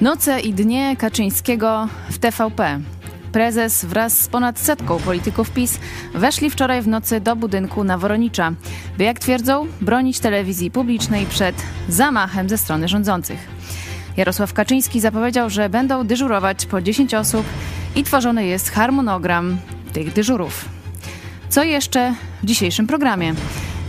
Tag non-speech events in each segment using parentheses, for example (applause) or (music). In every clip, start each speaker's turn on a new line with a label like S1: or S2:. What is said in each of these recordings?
S1: Noce i dnie Kaczyńskiego w TVP. Prezes wraz z ponad setką polityków PiS weszli wczoraj w nocy do budynku na Woronicza, by jak twierdzą, bronić telewizji publicznej przed zamachem ze strony rządzących. Jarosław Kaczyński zapowiedział, że będą dyżurować po 10 osób i tworzony jest harmonogram tych dyżurów. Co jeszcze w dzisiejszym programie?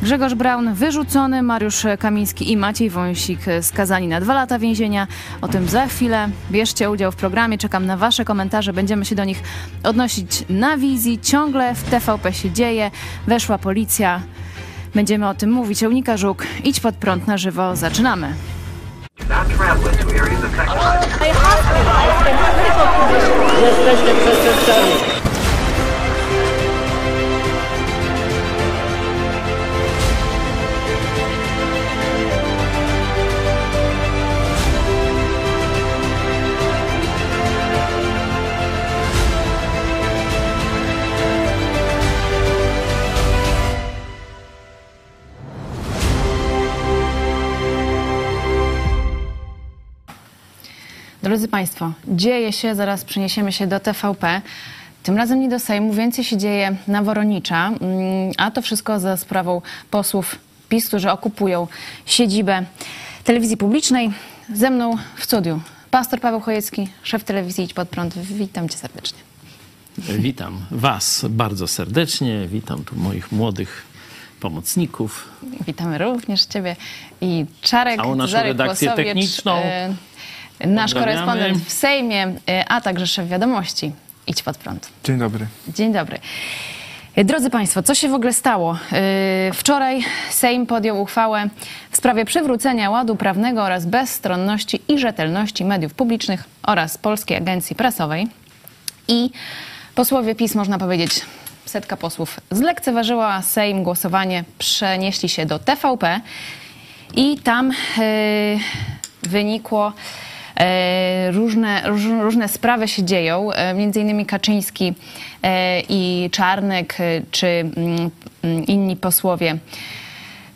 S1: Grzegorz Braun wyrzucony, Mariusz Kamiński i Maciej Wąsik skazani na dwa lata więzienia. O tym za chwilę. Bierzcie udział w programie, czekam na Wasze komentarze. Będziemy się do nich odnosić na wizji. Ciągle w TVP się dzieje. Weszła policja. Będziemy o tym mówić. Eunika Żuk, idź pod prąd na żywo. Zaczynamy.
S2: Jesteście przestępcami.
S1: Drodzy Państwo, dzieje się, zaraz przeniesiemy się do TVP. Tym razem nie do Sejmu, więcej się dzieje na Woronicza, mm, a to wszystko za sprawą posłów PiS, którzy okupują siedzibę telewizji publicznej. Ze mną w studiu pastor Paweł Chojecki, szef telewizji Idź Pod Prąd. Witam cię serdecznie.
S2: Witam Was bardzo serdecznie. Witam tu moich młodych pomocników.
S1: Witamy również ciebie i Czarek
S2: Całą naszą
S1: Zarek
S2: redakcję techniczną.
S1: E, Nasz korespondent w Sejmie, e, a także szef wiadomości. Idź pod prąd.
S3: Dzień dobry.
S1: Dzień dobry. Drodzy Państwo, co się w ogóle stało? Yy, Wczoraj Sejm podjął uchwałę w sprawie przywrócenia ładu prawnego oraz bezstronności i rzetelności mediów publicznych oraz Polskiej Agencji Prasowej. I posłowie PiS, można powiedzieć, setka posłów zlekceważyła Sejm, głosowanie przenieśli się do TVP i tam yy, wynikło E, różne, róż, różne sprawy się dzieją, e, między innymi Kaczyński e, i Czarnek, e, czy mm, mm, inni posłowie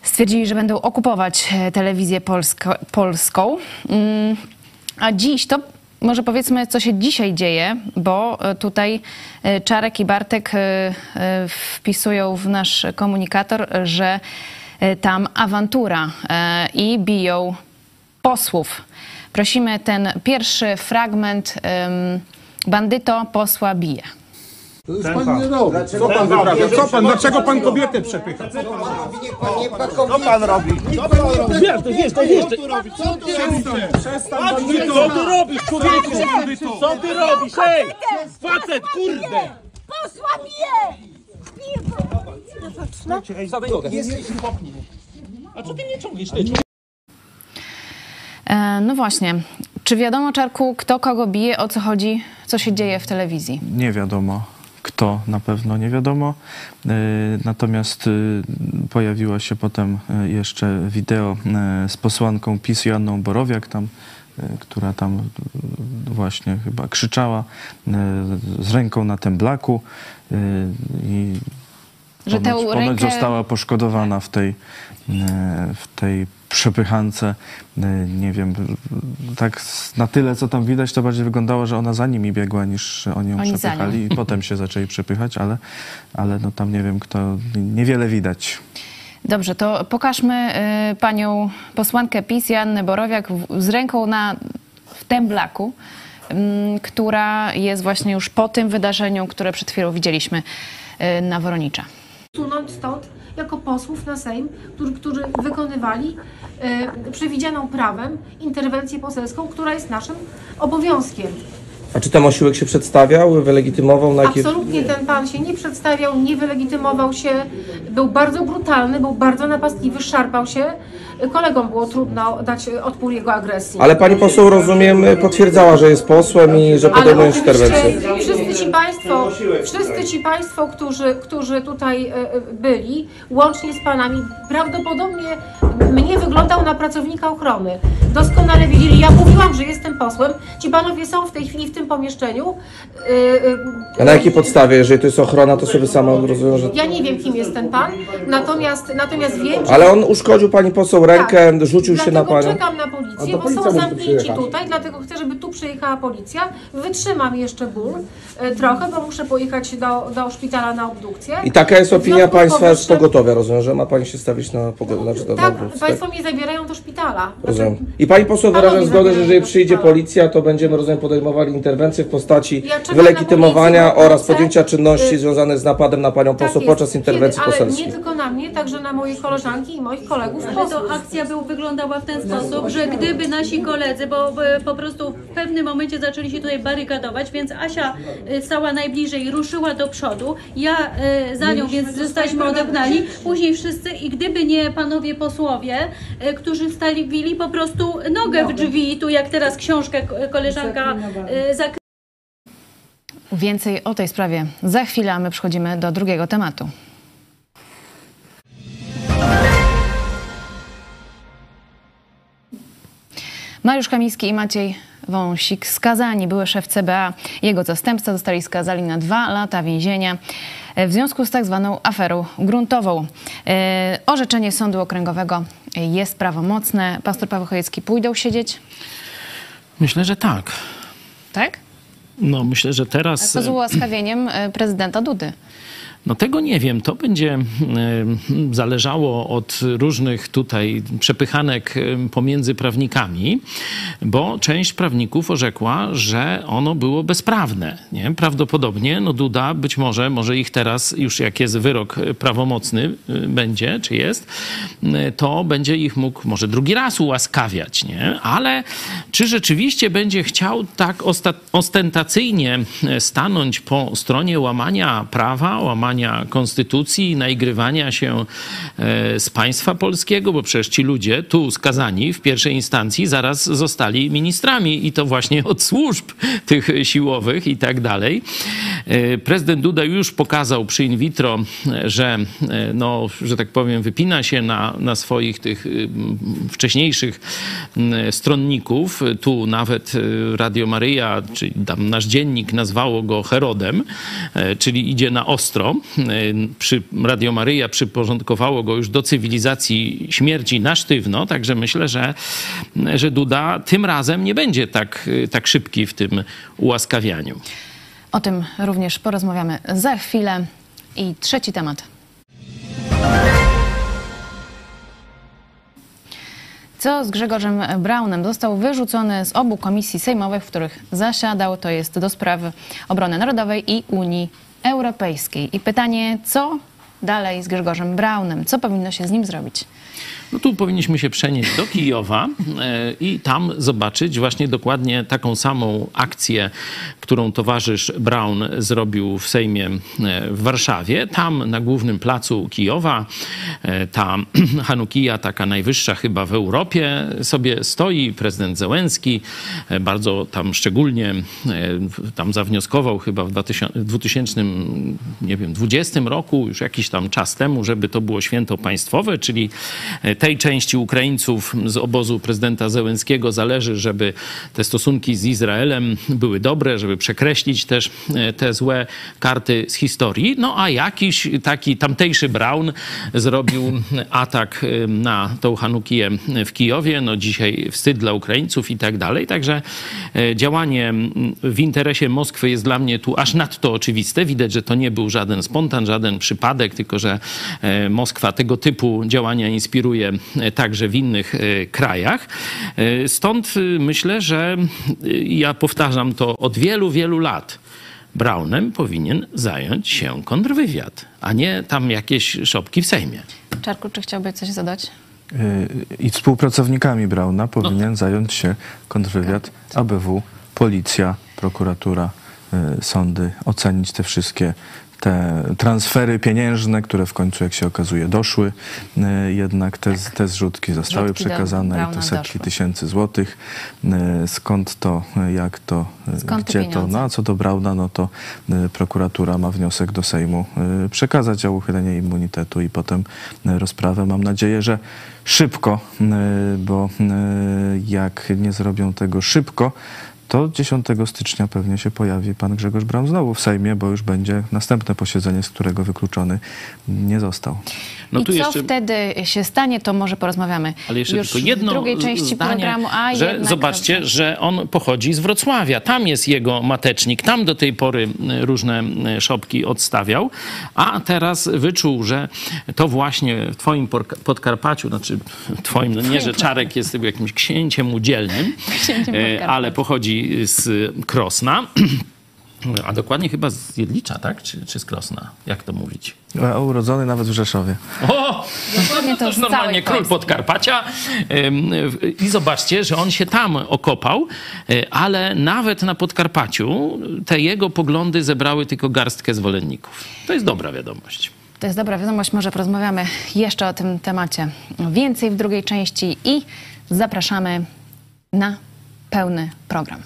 S1: stwierdzili, że będą okupować e, telewizję polsko, polską. Mm, A dziś to może powiedzmy, co się dzisiaj dzieje, bo e, tutaj e, Czarek i Bartek e, e, wpisują w nasz komunikator, że e, tam awantura e, i biją posłów. Prosimy ten pierwszy fragment. ym, Bandyto posła bije.
S4: To już pan nie robi. Co pan wyprawia? Co pan? Dlaczego pan kobietę przepycha?
S5: Co pan robi? Co pan robi?
S2: Wiesz, to wiesz, to wiesz.
S4: Co ty robisz? Przestań
S2: Co
S4: bandyto!
S2: ty robisz, człowieku? Co ty robisz? Hej! Facet, kurde!
S6: Posła mnie!
S2: Ej, zadaj nogę. A co ty mnie ciągniesz, ty?
S1: No właśnie. Czy wiadomo, Czarku, kto kogo bije, o co chodzi, co się dzieje w telewizji?
S3: Nie wiadomo kto, na pewno nie wiadomo. E, Natomiast e, pojawiło się potem e, jeszcze wideo e, z posłanką PiS Joanną Borowiak, tam, e, która tam e, właśnie chyba krzyczała e, z ręką na tym blaku e, i
S1: Że
S3: ponoć, ponoć
S1: rękę-
S3: została poszkodowana w tej, e, w tej przepychance. E, Nie wiem, tak s- na tyle, co tam widać, to bardziej wyglądało, że ona za nimi biegła, niż oni ją
S1: Oni
S3: przepychali i potem się zaczęli przepychać, ale, ale no tam nie wiem kto, niewiele widać.
S1: Dobrze, to pokażmy y, panią posłankę PiS, Joannę Borowiak, w, z ręką na, w temblaku, ym, która jest właśnie już po tym wydarzeniu, które przed chwilą widzieliśmy y, na Woronicza.
S7: Usunąć stąd jako posłów na Sejm, którzy, którzy wykonywali e, przewidzianą prawem interwencję poselską, która jest naszym obowiązkiem.
S5: A czy ten osiłek się przedstawiał, wylegitymował? Na jakie...
S7: Absolutnie ten pan się nie przedstawiał, nie wylegitymował się, był bardzo brutalny, był bardzo napastliwy, szarpał się. Kolegom było trudno dać odpór jego agresji.
S5: Ale pani poseł, rozumiem, potwierdzała, że jest posłem i że podejmuje
S7: oczywiście
S5: interwencję.
S7: wszyscy ci państwo, wszyscy ci państwo, którzy, którzy tutaj e, e, byli, łącznie z panami, prawdopodobnie mnie wyglądał na pracownika ochrony. Doskonale wiedzieli, ja mówiłam, że jestem posłem. Ci panowie są w tej chwili w tym pomieszczeniu. Yy, yy,
S5: A na jakiej podstawie, jeżeli to jest ochrona, to sobie sama rozumiem, że...
S7: Ja nie wiem, kim jest ten pan, natomiast, natomiast wiem, że...
S5: Ale on uszkodził pani poseł rękę,
S7: Tak.
S5: rzucił się na
S7: Dlatego
S5: panią.
S7: czekam na policję, bo są zamknięci tutaj, dlatego chcę, żeby tu przyjechała policja. Wytrzymam jeszcze ból e, trochę, bo muszę pojechać do, do szpitala na obdukcję.
S5: I taka jest opinia państwa z pogotowia, rozumiem, że ma pani się stawić na pogotowia, znaczy to
S7: Tak, państwo mnie zabierają do szpitala.
S5: Rozumiem.
S7: Znaczy,
S5: I pani poseł wyraża zgodę, że jeżeli przyjdzie policja, to będziemy, rozumiem, podejmowali interwencję w postaci
S7: Ja
S5: wylegitymowania oraz
S7: wrócę.
S5: podjęcia czynności
S7: Y,
S5: związanych z napadem na panią
S7: tak
S5: poseł
S7: jest.
S5: podczas interwencji
S7: Kiedy, ale
S5: poselskiej.
S7: nie tylko na mnie, także na moje koleżanki i moich kolegów
S8: Ale to akcja był, wyglądała w ten sposób, że gdyby nasi koledzy, bo bo po prostu w pewnym momencie zaczęli się tutaj barykadować, więc Asia y, stała najbliżej, ruszyła do przodu, ja y, za nią, więc zostaliśmy odegnani, później wszyscy i gdyby nie panowie posłowie, y, którzy stawili po prostu nogę w drzwi, tu jak teraz książkę ko- koleżanka y, zakryła,
S1: Więcej o tej sprawie za chwilę, a my przechodzimy do drugiego tematu. Mariusz Kamiński i Maciej Wąsik skazani. Były szef CBA, jego zastępca zostali skazani na dwa lata więzienia e, w związku z tak zwaną aferą gruntową. E, Orzeczenie Sądu Okręgowego jest prawomocne. Pastor Paweł Chojecki pójdą siedzieć,
S2: Myślę, że tak.
S1: tak?
S2: No myślę, że teraz...
S1: To z ułaskawieniem e, prezydenta Dudy.
S2: No tego nie wiem. To będzie e, zależało od różnych tutaj przepychanek e, pomiędzy prawnikami, bo część prawników orzekła, że ono było bezprawne. Nie? Prawdopodobnie no Duda być może, może ich teraz już jak jest wyrok prawomocny e, będzie, czy jest, to będzie ich mógł może drugi raz ułaskawiać, nie? Ale czy rzeczywiście będzie chciał tak ostentacyjnie stanąć po stronie łamania prawa, łamania konstytucji, naigrywania się e, z państwa polskiego, bo przecież ci ludzie tu skazani w pierwszej instancji zaraz zostali ministrami i to właśnie od służb tych siłowych i tak dalej. E, Prezydent Duda już pokazał przy in vitro, e, że, no, że tak powiem, wypina się na, na swoich tych wcześniejszych stronników. Tu nawet Radio Maryja, czy tam nasz dziennik nazwało go Herodem, czyli idzie na ostro. E, Przy Radio Maryja przyporządkowało go już do cywilizacji śmierci na sztywno, także myślę, że, że Duda tym razem nie będzie tak, tak szybki w tym ułaskawianiu.
S1: O tym również porozmawiamy za chwilę. I trzeci temat. Co z Grzegorzem Braunem? Został wyrzucony z obu komisji sejmowych, w których zasiadał. To jest do spraw obrony narodowej i Unii Europejskiej. I pytanie, co dalej z Grzegorzem Braunem? Co powinno się z nim zrobić?
S2: No tu powinniśmy się przenieść do Kijowa e, i tam zobaczyć właśnie dokładnie taką samą akcję, którą towarzysz Braun zrobił w Sejmie e, w Warszawie. Tam na głównym placu Kijowa e, ta (clears throat) Hanukija, taka najwyższa chyba w Europie, sobie stoi. Prezydent Zełenski bardzo tam szczególnie tam zawnioskował chyba w 2000, w 2000 nie wiem, 20 roku, już jakiś tam czas temu, żeby to było święto państwowe, czyli tej części Ukraińców z obozu prezydenta Zełenskiego zależy, żeby te stosunki z Izraelem były dobre, żeby przekreślić też e, te złe karty z historii. No a jakiś taki tamtejszy Braun zrobił atak e, na tą Hanukiję w Kijowie. No dzisiaj wstyd dla Ukraińców i tak dalej. Także e, działanie w interesie Moskwy jest dla mnie tu aż nadto oczywiste. Widać, że to nie był żaden spontan, żaden przypadek, tylko że Moskwa tego typu działania inspiruje e, także w innych e, krajach. E, Stąd myślę, że ja powtarzam to od wielu, wielu lat. Braunem powinien zająć się kontrwywiad, a nie tam jakieś szopki w Sejmie.
S1: Czarku, czy chciałby coś zadać?
S3: I współpracownikami Brauna powinien zająć się kontrwywiad ABW, policja, prokuratura, sądy, ocenić te wszystkie te transfery pieniężne, które w końcu, jak się okazuje, doszły. E, Jednak te, te zrzutki zostały przekazane i to setki
S1: doszły.
S3: tysięcy złotych. E, Skąd to, jak to, e,
S1: Skąd
S3: gdzie to? No a co do Brauna, no to prokuratura ma wniosek do Sejmu przekazać o uchylenie immunitetu i potem rozprawę. Mam nadzieję, że szybko, bo jak nie zrobią tego szybko, to 10 stycznia pewnie się pojawi pan Grzegorz Braun znowu w Sejmie, bo już będzie następne posiedzenie, z którego wykluczony nie został.
S2: No
S1: I
S2: tu
S1: co
S2: jeszcze
S1: wtedy się stanie, to może porozmawiamy
S2: Ale jeszcze
S1: już
S2: tylko jedno
S1: w drugiej części
S2: zdanie,
S1: programu. A
S2: że zobaczcie,
S1: dobrze.
S2: że on pochodzi z Wrocławia. Tam jest jego matecznik. Tam do tej pory y, różne y, szopki odstawiał. A teraz wyczuł, że to właśnie w twoim Podkarpaciu, znaczy twoim, no nie, że Czarek jest jakimś księciem udzielnym, (laughs)
S1: Księciem
S2: y, ale pochodzi z Krosna. (clears throat) A dokładnie chyba z Jedlicza, tak? Czy, czy z Krosna? Jak to mówić?
S3: A urodzony nawet w Rzeszowie.
S2: O!
S1: Dokładnie to
S2: to normalnie król
S1: Polski.
S2: Podkarpacia. I zobaczcie, że on się tam okopał, y, ale nawet na Podkarpaciu te jego poglądy zebrały tylko garstkę zwolenników. To jest dobra wiadomość.
S1: To jest dobra wiadomość, może porozmawiamy jeszcze o tym temacie więcej w drugiej części i zapraszamy na pełny program.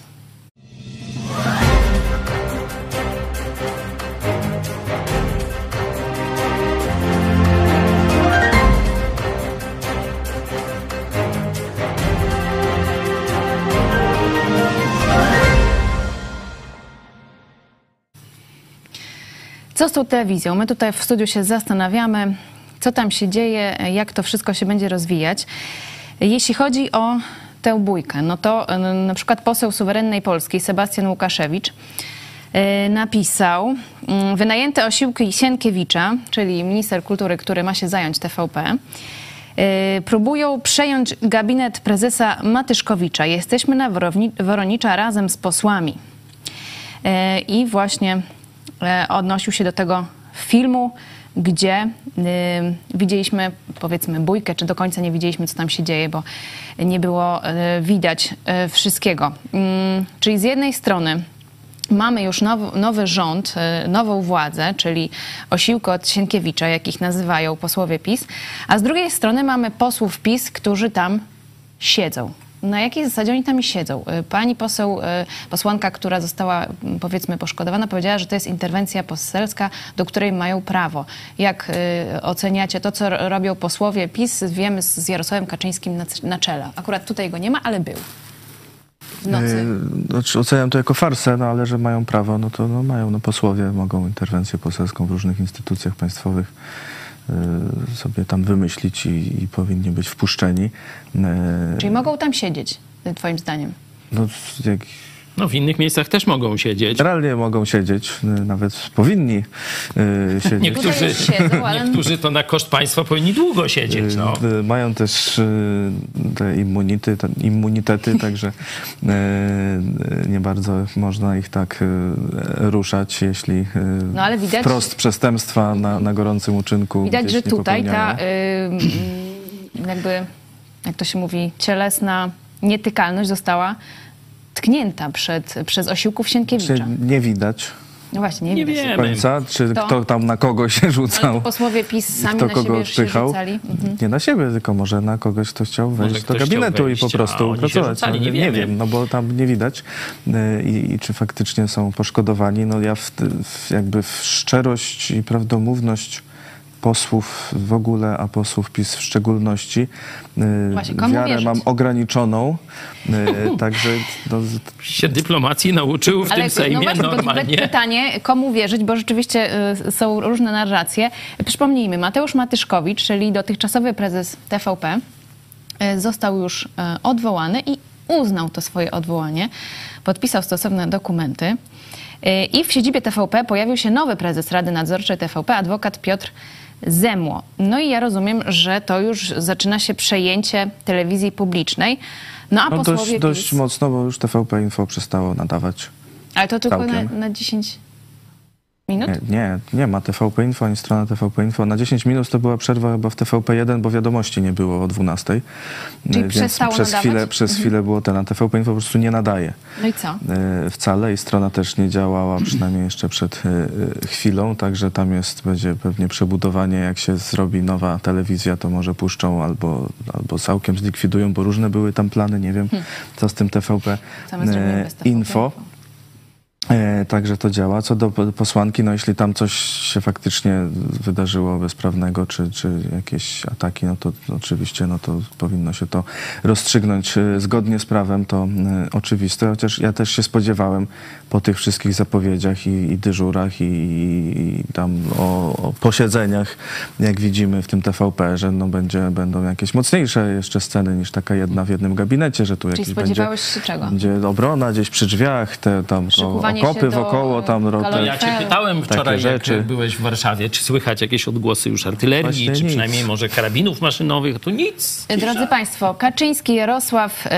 S1: Co z tą telewizją? My tutaj w studiu się zastanawiamy, co tam się dzieje, jak to wszystko się będzie rozwijać. Jeśli chodzi o tę bójkę, no to y, na przykład poseł suwerennej Polski Sebastian Łukaszewicz y, napisał mm, wynajęte osiłki Sienkiewicza, czyli minister kultury, który ma się zająć TVP, y, próbują przejąć gabinet prezesa Matyszkowicza. Jesteśmy na Woronicza razem z posłami. E, I właśnie e, odnosił się do tego filmu, gdzie e, widzieliśmy, powiedzmy, bójkę, czy do końca nie widzieliśmy, co tam się dzieje, bo nie było e, widać e, wszystkiego. Mm, Czyli z jednej strony mamy już now, nowy rząd, e, nową władzę, czyli osiłko od Sienkiewicza, jak ich nazywają posłowie PiS, a z drugiej strony mamy posłów PiS, którzy tam siedzą. Na jakiej zasadzie oni tam siedzą? Y, Pani poseł, y, posłanka, która została mm, powiedzmy poszkodowana, powiedziała, że to jest interwencja poselska, do której mają prawo. Jak y, oceniacie to, co ro- robią posłowie PiS? Wiemy z Jarosławem Kaczyńskim na, czele. Akurat tutaj go nie ma, ale był.
S3: Znaczy, oceniam to jako farsę, no ale że mają prawo, no to no, mają. No, posłowie mogą interwencję poselską w różnych instytucjach państwowych sobie tam wymyślić i, i powinni być wpuszczeni. E,
S1: Czyli mogą tam siedzieć, y, twoim zdaniem?
S3: no, jak,
S2: No w innych miejscach też mogą siedzieć.
S3: realnie mogą siedzieć, e, nawet powinni e, (laughs) siedzieć.
S2: Niektórzy,
S1: siedzą, ale-
S2: niektórzy to na koszt państwa powinni długo siedzieć. No.
S3: E, Mają też e, te immunity, te immunitety, (laughs) także e, nie bardzo można ich tak ruszać, jeśli
S1: No, ale widać-
S3: wprost przestępstwa na, na gorącym uczynku
S1: Widać, że
S3: nie
S1: tutaj ta y, mm, jakby, jak to się mówi, cielesna nietykalność została tknięta przed, przez osiłków Sienkiewicza.
S3: Czy nie widać
S1: No właśnie, nie,
S2: Nie
S1: widać.
S2: wiem.
S3: końca, czy
S1: To-
S3: kto tam na kogo się rzucał.
S1: posłowie PiS sami
S3: kto
S1: na
S3: kogo
S1: siebie już się
S3: odpychał.
S1: rzucali. Mhm.
S3: Nie na siebie, tylko może na kogoś, kto chciał wejść do gabinetu
S2: chciał
S3: i po
S2: wejść,
S3: prostu pracować.
S2: rzucali, nie
S3: nie
S2: wiemy.
S3: wiem, no bo tam nie widać y, i, i czy faktycznie są poszkodowani. No ja w, w, jakby w szczerość i prawdomówność posłów w ogóle, a posłów PiS w szczególności, y,
S1: Właśnie, komu
S3: wiarę
S1: wierzyć?
S3: mam ograniczoną, y, (laughs) także no, z-
S2: Się dyplomacji nauczył w tym
S1: no
S2: Sejmie
S1: właśnie, to
S2: normalnie.
S1: pytanie, komu wierzyć, bo rzeczywiście y, są różne narracje. Przypomnijmy, Mateusz Matyszkowicz, czyli dotychczasowy prezes TVP, y, został już y, odwołany i uznał to swoje odwołanie. Podpisał stosowne dokumenty. I w siedzibie TVP pojawił się nowy prezes Rady Nadzorczej TVP, adwokat Piotr Zemło. No i ja rozumiem, że to już zaczyna się przejęcie telewizji publicznej. No a
S3: no
S1: posłowie
S3: dość,
S1: PiS...
S3: dość mocno, bo już TVP Info przestało nadawać.
S1: Ale to tylko na, na 10 Minut?
S3: Nie, nie, nie ma TVP Info ani strona TVP Info. Na 10 minut to była przerwa chyba w TVP1, bo wiadomości nie było o 12.
S1: Czyli
S3: Więc
S1: przestało
S3: przez
S1: nadawać?
S3: chwilę, przez chwilę było ten, a TVP Info po prostu nie nadaje.
S1: No i co?
S3: e, wcale i strona też nie działała, przynajmniej jeszcze przed e, e, chwilą, także tam jest, będzie pewnie przebudowanie, jak się zrobi nowa telewizja, to może puszczą albo, albo całkiem zlikwidują, bo różne były tam plany, nie wiem, co z tym TVP
S1: Co my
S3: e,
S1: bez TVP
S3: Info. E, Także to działa. Co do po- posłanki, no jeśli tam coś się faktycznie wydarzyło bezprawnego, czy, czy jakieś ataki, no to oczywiście no to powinno się to rozstrzygnąć e, zgodnie z prawem, to e, oczywiste. Chociaż ja też się spodziewałem po tych wszystkich zapowiedziach i, i dyżurach i, i tam o, o posiedzeniach, jak widzimy w tym TVP, że no będzie, będą jakieś mocniejsze jeszcze sceny niż taka jedna w jednym gabinecie, że tu
S1: Czyli spodziewałeś
S3: będzie,
S1: się czego?
S3: będzie obrona gdzieś przy drzwiach, te tam
S1: Do
S3: wokoło, tam ro-
S1: kaloryferów.
S2: Ja cię pytałem wczoraj, jak
S3: rzeczy.
S2: byłeś w Warszawie, czy słychać jakieś odgłosy już artylerii,
S3: Właśnie
S2: czy
S3: nic.
S2: przynajmniej może karabinów maszynowych, to nic.
S1: Drodzy Państwo, Kaczyński, Jarosław, y,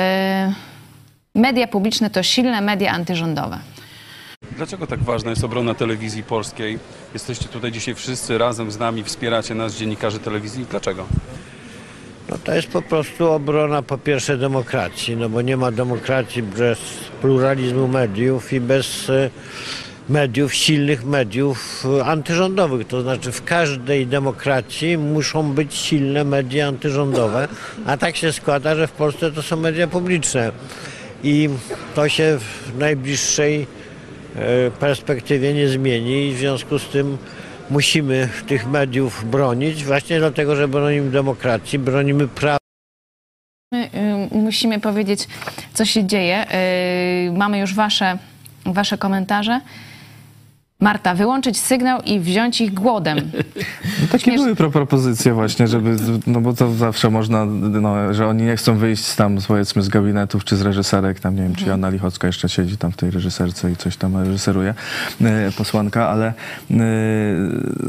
S1: media publiczne to silne media antyrządowe.
S9: Dlaczego tak ważna jest obrona telewizji polskiej? Jesteście tutaj dzisiaj wszyscy razem z nami, wspieracie nas, dziennikarzy telewizji. Dlaczego?
S10: No to jest po prostu obrona po pierwsze demokracji, no bo nie ma demokracji bez pluralizmu mediów i bez e, mediów, silnych mediów e, antyrządowych. To znaczy w każdej demokracji muszą być silne media antyrządowe, a tak się składa, że w Polsce to są media publiczne. I to się w najbliższej e, perspektywie nie zmieni i w związku z tym musimy tych mediów bronić właśnie dlatego, że bronimy demokracji, bronimy prawa.
S1: My, y, musimy powiedzieć, co się dzieje. Y, mamy już wasze, wasze komentarze. Marta, wyłączyć sygnał i wziąć ich głodem.
S3: No takie
S1: Śmiesz-
S3: były pro propozycje właśnie, żeby, no bo to zawsze można, no, że oni nie chcą wyjść tam, powiedzmy, z gabinetów czy z reżyserek, tam nie wiem, czy Joanna Lichocka jeszcze siedzi tam w tej reżyserce i coś tam reżyseruje, e, posłanka, ale e,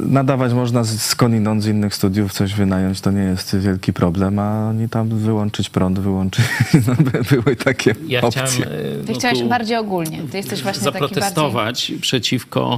S3: nadawać można z- skądinąd z innych studiów, coś wynająć, to nie jest wielki problem, a oni tam wyłączyć prąd, wyłączyć, (laughs) no, by- były takie
S2: Ja
S3: opcje.
S2: chciałem e,
S1: Ty
S2: no,
S1: chciałeś bardziej ogólnie. Ty jesteś właśnie taki bardziej...
S2: zaprotestować przeciwko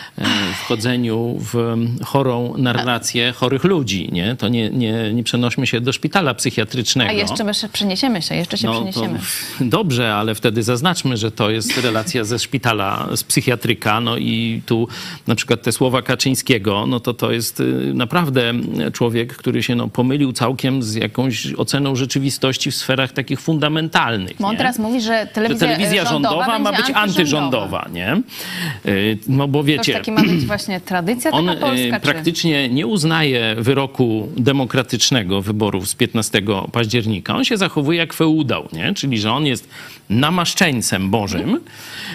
S2: wchodzeniu w chorą narrację chorych ludzi. Nie? To nie, nie, nie przenośmy się do szpitala psychiatrycznego.
S1: A jeszcze my się przeniesiemy się, jeszcze się
S2: No, to
S1: przeniesiemy.
S2: dobrze, ale wtedy zaznaczmy, że to jest relacja ze szpitala, z psychiatryka, no i tu na przykład te słowa Kaczyńskiego, no to to jest y, naprawdę człowiek, który się no, pomylił całkiem z jakąś oceną rzeczywistości w sferach takich fundamentalnych.
S1: Bo on
S2: nie?
S1: teraz mówi, że
S2: że
S1: telewizja,
S2: telewizja rządowa, ma być antyrządowa, nie? Y, No bo wiecie,
S1: taki ma być właśnie tradycja
S2: on
S1: taka
S2: y,
S1: polska, czy...
S2: praktycznie nie uznaje wyroku demokratycznego wyborów z 15 października. On się zachowuje jak feudał, nie? czyli że on jest namaszczeńcem Bożym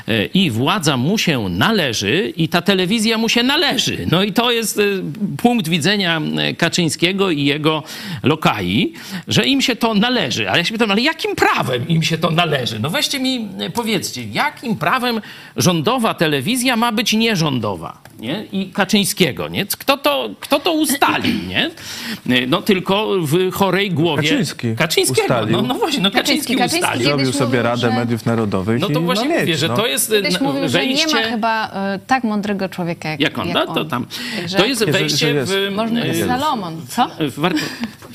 S2: y, i władza mu się należy i ta telewizja mu się należy. No i to jest y, punkt widzenia Kaczyńskiego i jego lokai, że im się to należy. Ale ja się pytam, ale jakim prawem im się to należy? No weźcie mi, powiedzcie, jakim prawem rządowa telewizja ma być nierządowa? Silva. Nie? I Kaczyńskiego, nie? Kto to, kto to ustalił, nie? Y, No tylko w chorej głowie
S3: Kaczyński
S2: Kaczyńskiego.
S3: ustalił.
S2: No, no właśnie, no
S1: Kaczyński,
S2: Kaczyński, ustalił.
S3: Zrobił sobie
S1: mówił,
S3: Radę
S1: że-
S3: Mediów Narodowych
S2: No to
S3: i
S2: właśnie
S3: no mieć,
S2: mówię, że
S3: no.
S2: to jest
S1: Kiedyś
S2: n-
S1: mówił, że
S2: wejście...
S1: nie ma chyba e, tak mądrego człowieka jak,
S2: Jak on, no, to tam.
S1: Także
S2: To jest
S3: że
S2: wejście
S3: jest.
S2: w...
S1: Można,
S2: e,
S1: Salomon, co?
S2: w war-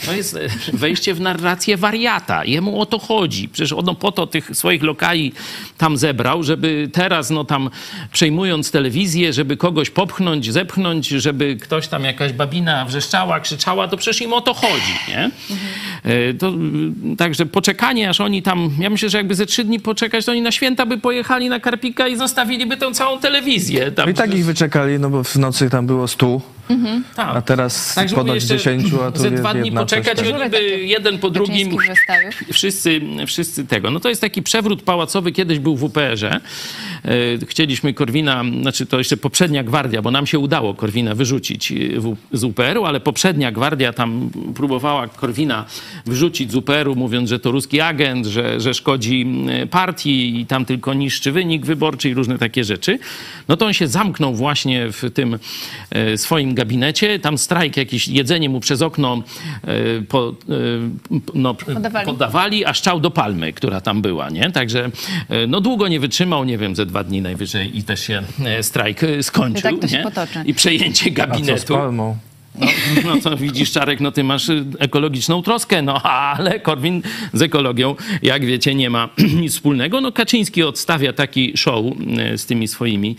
S2: To jest e, wejście w narrację wariata. Jemu o to chodzi. Przecież on po to tych swoich lokali tam zebrał, żeby teraz, no tam przejmując telewizję, żeby kogoś popchnąć, zepchnąć, żeby ktoś tam, jakaś babina wrzeszczała, krzyczała, to przecież im o to chodzi, nie? E, To, y, także poczekanie, aż oni tam, ja myślę, że jakby ze trzy dni poczekać, to oni na święta by pojechali na Karpika i zostawiliby tę całą telewizję. Tam,
S3: No I tak ich wyczekali, no bo w nocy tam było stu,
S2: tam.
S3: a teraz
S2: Także
S3: ponoć
S2: mówię, jeszcze
S3: dziesięciu, a tu
S2: Ze
S3: jest
S2: dwa dni poczekać i oni by jeden po drugim wszyscy, wszyscy tego. No to jest taki przewrót pałacowy, kiedyś był w UPR-ze. E, Chcieliśmy Korwina, znaczy to jeszcze poprzednia gwardia, bo nam się udało Korwina wyrzucić e, w- z UPR-u, ale poprzednia gwardia tam próbowała Korwina wyrzucić z UPR-u, mówiąc, że to ruski agent, że, że szkodzi mm, partii i tam tylko niszczy wynik wyborczy i różne takie rzeczy. No to on się zamknął właśnie w tym e, swoim gabinecie. Tam strajk, jakieś jedzenie mu przez okno e, po, e, no,
S1: Podawali.
S2: podawali, a szczał do palmy, która tam była, nie? Także no długo nie wytrzymał, nie wiem, ze dwa dni najwyżej i też się strajk skończył,
S1: I tak to się
S2: nie?
S1: potoczy.
S2: I przejęcie
S3: A co z
S2: gabinetu.
S3: palmą?
S2: No, (laughs) no co widzisz, Czarek, no ty masz y, ekologiczną troskę, no ale Korwin z ekologią, jak wiecie, nie ma (clears throat) nic wspólnego. No Kaczyński odstawia taki show y, z tymi swoimi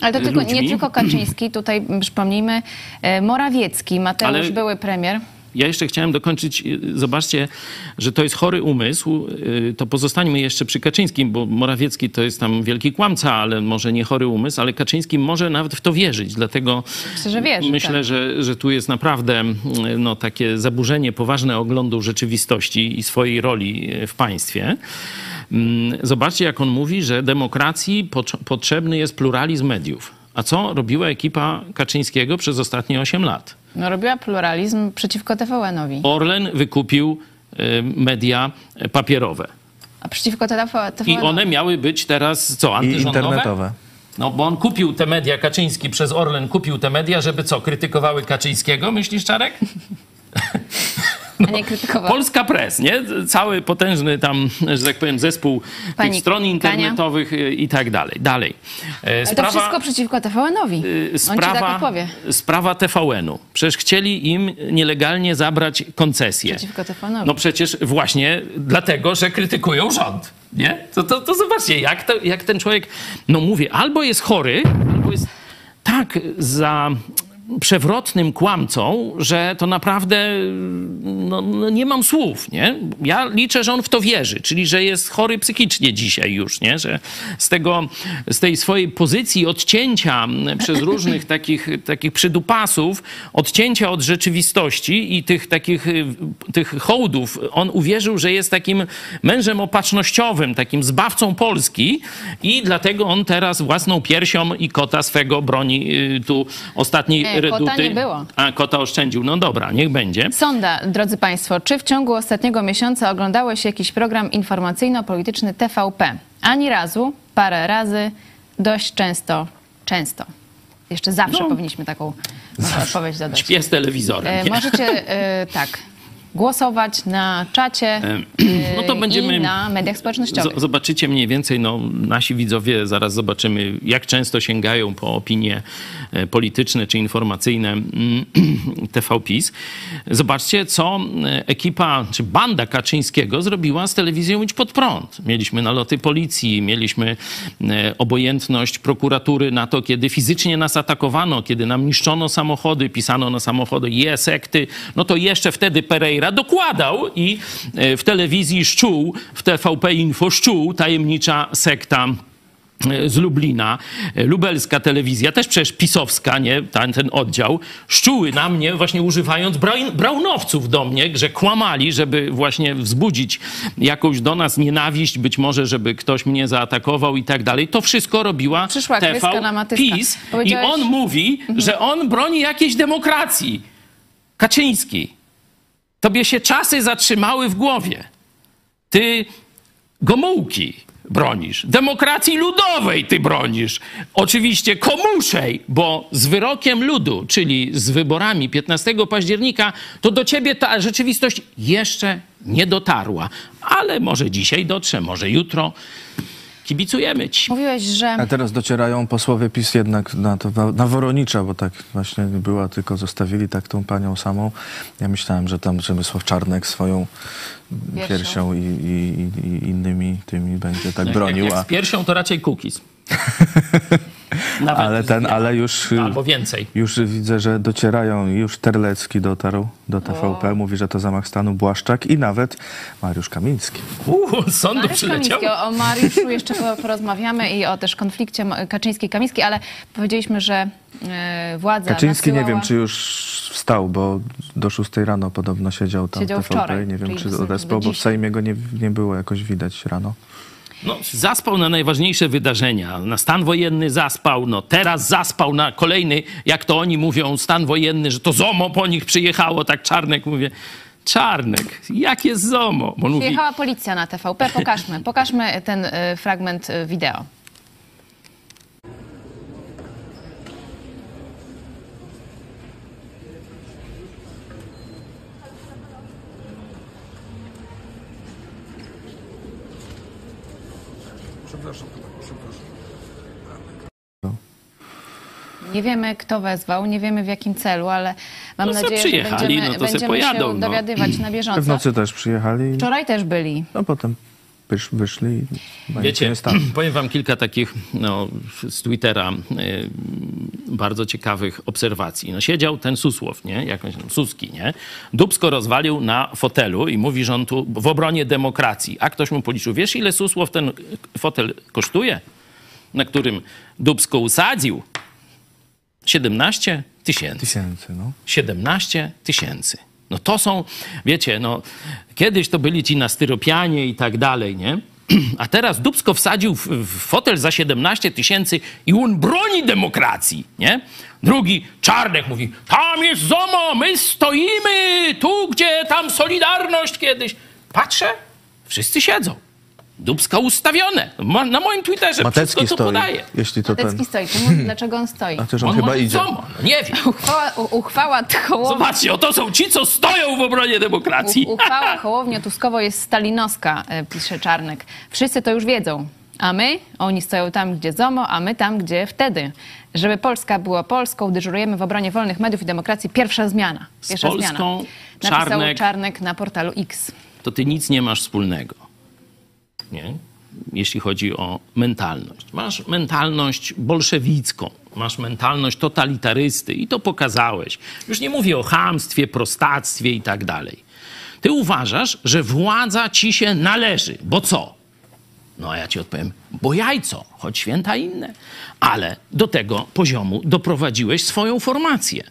S1: Ale to tylko, nie tylko Kaczyński, tutaj przypomnijmy, e, Morawiecki, Mateusz,
S2: Ale-
S1: były premier.
S2: Ja jeszcze chciałem dokończyć. y, Zobaczcie, że to jest chory umysł. Y, To pozostańmy jeszcze przy Kaczyńskim, bo Morawiecki to jest tam wielki kłamca, ale może nie chory umysł, ale Kaczyński może nawet w to wierzyć. Dlatego
S1: Myślę, że wierzy,
S2: myślę,
S1: tak.
S2: że, że tu jest naprawdę mm, no, takie zaburzenie poważne oglądu rzeczywistości i swojej roli y, w państwie. Mm, Zobaczcie, jak on mówi, że demokracji potrzebny jest pluralizm mediów. A co robiła ekipa Kaczyńskiego przez ostatnie 8 lat?
S1: No, robiła pluralizm przeciwko TVN-owi.
S2: Orlen wykupił y, media papierowe.
S1: A przeciwko TVN-owi.
S2: I one miały być teraz co,
S3: I
S2: antyrządowe?
S3: internetowe.
S2: No bo on kupił te media, Kaczyński przez Orlen kupił te media, żeby co, krytykowały Kaczyńskiego, myślisz Czarek? (laughs)
S1: Krytykował.
S2: Polska Press, nie? Cały potężny tam, że tak powiem, zespół
S1: Pani
S2: tych stron internetowych y, i tak dalej. Dalej. E,
S1: Ale to wszystko przeciwko TVN-owi. ci tak
S2: sprawa,
S1: odpowie.
S2: sprawa TVN-u. Przecież chcieli im nielegalnie zabrać koncesję.
S1: Przeciwko TVN-owi.
S2: No przecież właśnie dlatego, że krytykują rząd. Nie? To, to, to zobaczcie, jak, to, jak ten człowiek, no mówię, albo jest chory, albo jest tak za przewrotnym kłamcą, że to naprawdę no, no nie mam słów, nie? Ja liczę, że on w to wierzy, czyli że jest chory psychicznie dzisiaj już, nie? Że z tego, z tej swojej pozycji odcięcia przez różnych (clears throat) takich, takich przydupasów, odcięcia od rzeczywistości i tych takich, tych hołdów, on uwierzył, że jest takim mężem opatrznościowym, takim zbawcą Polski i dlatego on teraz własną piersią i kota swego broni y, tu ostatniej
S1: Nie, kota
S2: reduty.
S1: nie było.
S2: A, kota oszczędził. No dobra, niech będzie.
S1: Sonda, drodzy Państwo, czy w ciągu ostatniego miesiąca oglądałeś jakiś program informacyjno-polityczny TVP? Ani razu, parę razy, dość często, często. Jeszcze zawsze
S2: No.
S1: powinniśmy taką odpowiedź dodać.
S2: Śpię z telewizorem.
S1: E, możecie e, (laughs) tak głosować na czacie
S2: E, (clears throat) no to będziemy-
S1: i na mediach społecznościowych.
S2: Zobaczycie mniej więcej, no, nasi widzowie, zaraz zobaczymy, jak często sięgają po opinie e, polityczne czy informacyjne mm, (clears throat) TV PiS. Zobaczcie, co e, ekipa, czy banda Kaczyńskiego zrobiła z telewizją Idź Pod Prąd. Mieliśmy naloty policji, mieliśmy obojętność prokuratury na to, kiedy fizycznie nas atakowano, kiedy nam niszczono samochody, pisano na samochody je sekty, no to jeszcze wtedy Pereira dokładał i e, w telewizji szczół, w TVP Info szczół, tajemnicza sekta e, z Lublina, e, lubelska telewizja, też przecież pisowska, nie, ten, ten oddział, szczuły na mnie właśnie używając braun, braunowców do mnie, że kłamali, żeby właśnie wzbudzić jakąś do nas nienawiść, być może, żeby ktoś mnie zaatakował i tak dalej. To wszystko robiła
S1: Przyszła
S2: TV. PiS. I on mówi, że on broni jakiejś demokracji. Kaczyński, tobie się czasy zatrzymały w głowie. Ty Gomułki bronisz. Demokracji ludowej ty bronisz. Oczywiście komuszej, bo z wyrokiem ludu, czyli z wyborami 15 października, to do ciebie ta rzeczywistość jeszcze nie dotarła. Ale może dzisiaj dotrze, może jutro. Kibicujemy ci.
S1: Mówiłeś, że
S3: A teraz docierają posłowie PiS jednak na, to, na Woronicza, bo tak właśnie była, tylko zostawili tak tą panią samą. Ja myślałem, że tam Przemysław Czarnek swoją
S1: Piersią.
S3: piersią i, i, i innymi tymi będzie tak
S2: Jak,
S3: bronił.
S2: jak
S3: a-
S2: z piersią to raczej cookies. (laughs) Nawet
S3: Ale ten, ale już,
S2: Albo więcej.
S3: już widzę, że docierają. Już Terlecki dotarł do TVP, mówi, że to zamach stanu Błaszczak i nawet Mariusz Kamiński.
S2: Uuu, sądu
S1: Mariusz
S2: przyleciał.
S1: Kamiński, o, o Mariuszu jeszcze po- porozmawiamy i o też konflikcie Kaczyński-Kamiński, ale powiedzieliśmy, że e, władza
S3: Kaczyński nie
S1: nasyłała...
S3: wiem, czy już wstał, bo do 6 rano podobno siedział tam
S1: Siedział
S3: w TVP.
S1: wczoraj,
S3: nie wiem, czy odespał, bo w. Sejmie go nie, nie było jakoś widać rano.
S2: No, zaspał na najważniejsze wydarzenia. Na stan wojenny zaspał, no teraz zaspał na kolejny, jak to oni mówią, stan wojenny, że to ZOMO po nich przyjechało, tak Czarnek mówię. Czarnek, jakie zomo. Bo on mówi,
S1: Przyjechała policja na TVP. Pokażmy, pokażmy ten y, fragment y, wideo.
S4: Przepraszam, przepraszam.
S1: Nie wiemy, kto wezwał, nie wiemy w jakim celu, ale mam
S2: No
S1: nadzieję, że
S2: przyjechali,
S1: będziemy,
S2: no
S1: będziemy
S2: pojadą,
S1: się
S2: no.
S1: dowiadywać na
S3: W
S1: bieżąco.
S3: nocy też przyjechali,
S1: Wczoraj też byli.
S3: no potem wysz, wyszli i no
S2: Wiecie, (clears throat) powiem wam kilka takich no, z Twittera y, bardzo ciekawych obserwacji. No, siedział ten Susłow, nie? Jakąś tam Suski, nie? Dubsko rozwalił na fotelu i mówi, że on tu w obronie demokracji. A ktoś mu policzył, wiesz ile Susłow ten fotel kosztuje? Na którym Dubsko usadził? 17 tysięcy.
S3: Tysięcy, no.
S2: 17 tysięcy. No to są, wiecie, no kiedyś to byli ci na styropianie i tak dalej, nie? (clears throat) A teraz Dubsko wsadził w, w fotel za 17 tysięcy i on broni demokracji, nie? Drugi, Czarnek mówi, tam jest ZOMO, my stoimy tu, gdzie tam Solidarność kiedyś. Patrzę, wszyscy siedzą. Dubska ustawione. Ma- Na moim Twitterze
S3: Matecki
S2: wszystko to
S3: stoi,
S2: podaje.
S3: jeśli to ten...
S1: Matecki stoi. To mów, dlaczego on stoi?
S3: A też on,
S2: On
S3: chyba idzie.
S2: ZOMO, no nie wiem.
S1: Uchwała, u- uchwała Hołowni,
S2: Zobaczcie, oto są ci, co stoją w obronie demokracji.
S1: u- uchwała Hołownia-Tuskowo jest stalinowska, e, pisze Czarnek. Wszyscy to już wiedzą. A my? Oni stoją tam, gdzie ZOMO, a my tam, gdzie wtedy. Żeby Polska była Polską, dyżurujemy w obronie wolnych mediów i demokracji. Pierwsza zmiana.
S2: Z
S1: Pierwsza
S2: Polską
S1: zmiana. Napisał
S2: Czarnek-
S1: Czarnek na portalu X.
S2: to ty nic nie masz wspólnego. Nie? Jeśli chodzi o mentalność. Masz mentalność bolszewicką, masz mentalność totalitarysty i to pokazałeś. Już nie mówię o chamstwie, prostactwie i tak dalej. Ty uważasz, że władza ci się należy. Bo co? No a ja ci odpowiem, bo jajco, choć święta inne. Ale do tego poziomu doprowadziłeś swoją formację.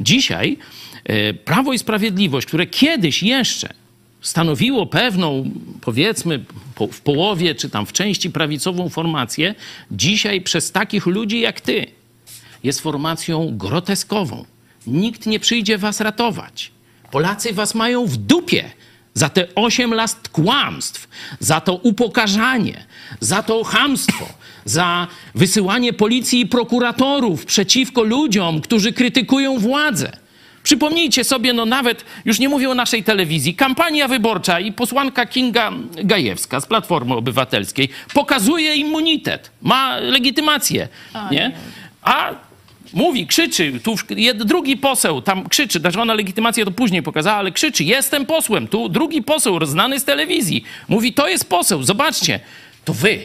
S2: Dzisiaj e, Prawo i Sprawiedliwość, które kiedyś jeszcze stanowiło pewną, powiedzmy, po, w połowie czy tam w części prawicową formację, dzisiaj przez takich ludzi jak ty jest formacją groteskową. Nikt nie przyjdzie was ratować. Polacy was mają w dupie za te 8 lat kłamstw, za to upokarzanie, za to chamstwo, za wysyłanie policji i prokuratorów przeciwko ludziom, którzy krytykują władzę. Przypomnijcie sobie, no nawet, już nie mówię o naszej telewizji, kampania wyborcza i posłanka Kinga Gajewska z Platformy Obywatelskiej pokazuje immunitet, ma legitymację, nie? A mówi, krzyczy, tu drugi poseł tam krzyczy, znaczy ona legitymację to później pokazała, ale krzyczy, jestem posłem, tu drugi poseł znany z telewizji. Mówi, to jest poseł, zobaczcie, to wy,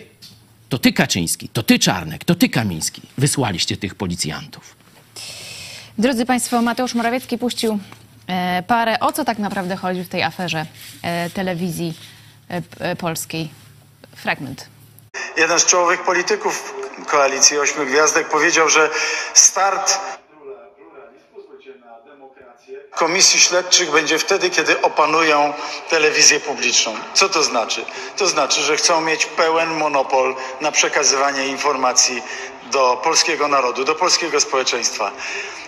S2: to ty Kaczyński, to ty Czarnek, to ty Kamiński wysłaliście tych policjantów.
S1: Drodzy Państwo, Mateusz Morawiecki puścił e, parę. O co tak naprawdę chodzi w tej aferze e, telewizji e, polskiej? Fragment.
S11: Jeden z czołowych polityków koalicji Ośmiu Gwiazdek powiedział, że start komisji śledczych będzie wtedy, kiedy opanują telewizję publiczną. Co to znaczy? To znaczy, że chcą mieć pełen monopol na przekazywanie informacji do polskiego narodu, do polskiego społeczeństwa.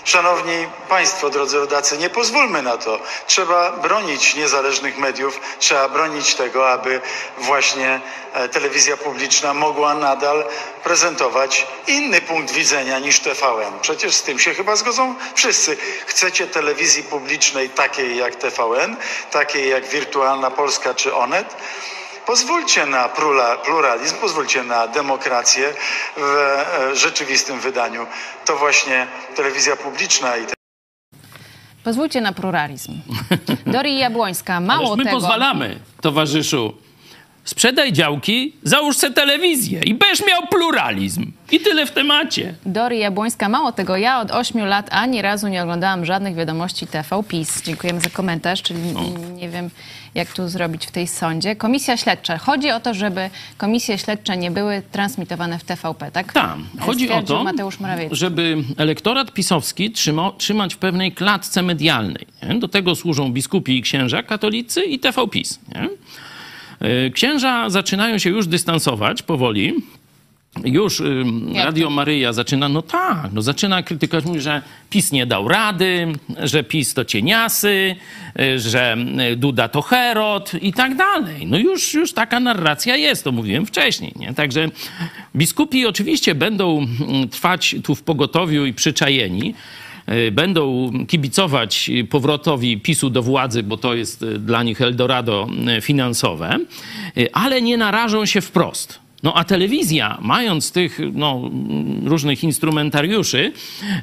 S11: Szanowni Państwo, drodzy rodacy, nie pozwólmy na to. Trzeba bronić niezależnych mediów, trzeba bronić tego, aby właśnie e, telewizja publiczna mogła nadal prezentować inny punkt widzenia niż TVN. Przecież z tym się chyba zgodzą wszyscy. Chcecie telewizji publicznej takiej jak TVN, takiej jak Wirtualna Polska czy Onet? Pozwólcie na plura- pluralizm, pozwólcie na demokrację w e, rzeczywistym wydaniu. To właśnie telewizja publiczna i
S1: Pozwólcie na pluralizm. (laughs) Dori Jabłońska, mało
S2: Ależ my
S1: tego...
S2: pozwalamy, towarzyszu. Sprzedaj działki, załóż se telewizję i będziesz miał pluralizm. I tyle w temacie.
S1: Dori Jabłońska, mało tego, ja od 8 lat ani razu nie oglądałam żadnych wiadomości TV PiS. Dziękujemy za komentarz, czyli nie wiem, jak tu zrobić w tej sądzie. Komisja śledcza. Chodzi o to, żeby komisje śledcze nie były transmitowane w TVP, tak?
S2: Tam. Chodzi o to, żeby elektorat pisowski trzyma, trzymać w pewnej klatce medialnej. Nie? Do tego służą biskupi i księża katolicy i TVPiS. Nie? Y, Księża zaczynają się już dystansować powoli już
S1: Jak
S2: Radio
S1: to?
S2: Maryja zaczyna, no tak, no zaczyna krytykować, mówi, że PiS nie dał rady, że PiS to cieniasy, y, że y, Duda to Herod i tak dalej. No już, już taka narracja jest, to mówiłem wcześniej, nie? Także biskupi oczywiście będą mm, trwać tu w pogotowiu i przyczajeni, y, będą kibicować powrotowi PiSu do władzy, bo to jest y, dla nich Eldorado y, finansowe, y, ale nie narażą się wprost. No a telewizja, mając tych no, różnych instrumentariuszy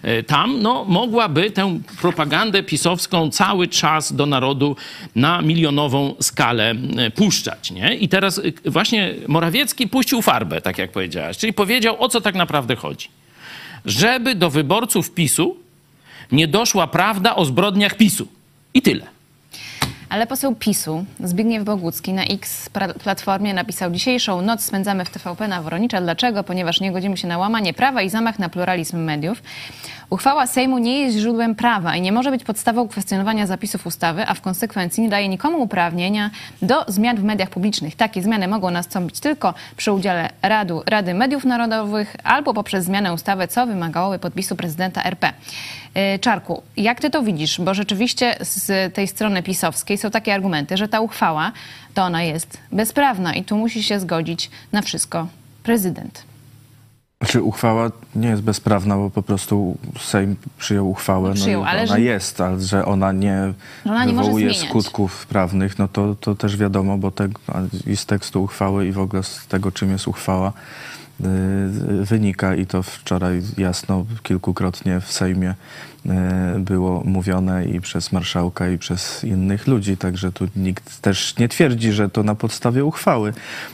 S2: e, tam, no, mogłaby tę propagandę pisowską cały czas do narodu na milionową skalę e, puszczać. Nie? I teraz e, właśnie Morawiecki puścił farbę, tak jak powiedziałaś, czyli powiedział, o co tak naprawdę chodzi. Żeby do wyborców PiSu nie doszła prawda o zbrodniach PiSu. I tyle.
S1: Ale poseł PiSu, Zbigniew Bogucki na X platformie napisał dzisiejszą noc spędzamy w TVP na Woronicza. Dlaczego? Ponieważ nie godzimy się na łamanie prawa i zamach na pluralizm mediów. Uchwała Sejmu nie jest źródłem prawa i nie może być podstawą kwestionowania zapisów ustawy, a w konsekwencji nie daje nikomu uprawnienia do zmian w mediach publicznych. Takie zmiany mogą nastąpić tylko przy udziale Radu, Rady Mediów Narodowych albo poprzez zmianę ustawy, co wymagałoby podpisu prezydenta RP. Yy, Czarku, jak ty to widzisz? Bo rzeczywiście z tej strony pisowskiej są takie argumenty, że ta uchwała to ona jest bezprawna i tu musi się zgodzić na wszystko prezydent.
S3: Znaczy uchwała nie jest bezprawna, bo po prostu Sejm przyjął uchwałę, no,
S1: Przyjął,
S3: i
S1: ale
S3: ona
S1: że-
S3: jest, ale że ona nie
S1: Że ona nie
S3: wywołuje
S1: zmieniać.
S3: skutków prawnych, no to, to też wiadomo, bo te, i z tekstu uchwały i w ogóle z tego, czym jest uchwała, y, wynika i to wczoraj jasno kilkukrotnie w Sejmie było mówione i przez marszałka i przez innych ludzi, także tu nikt też nie twierdzi, że to na podstawie uchwały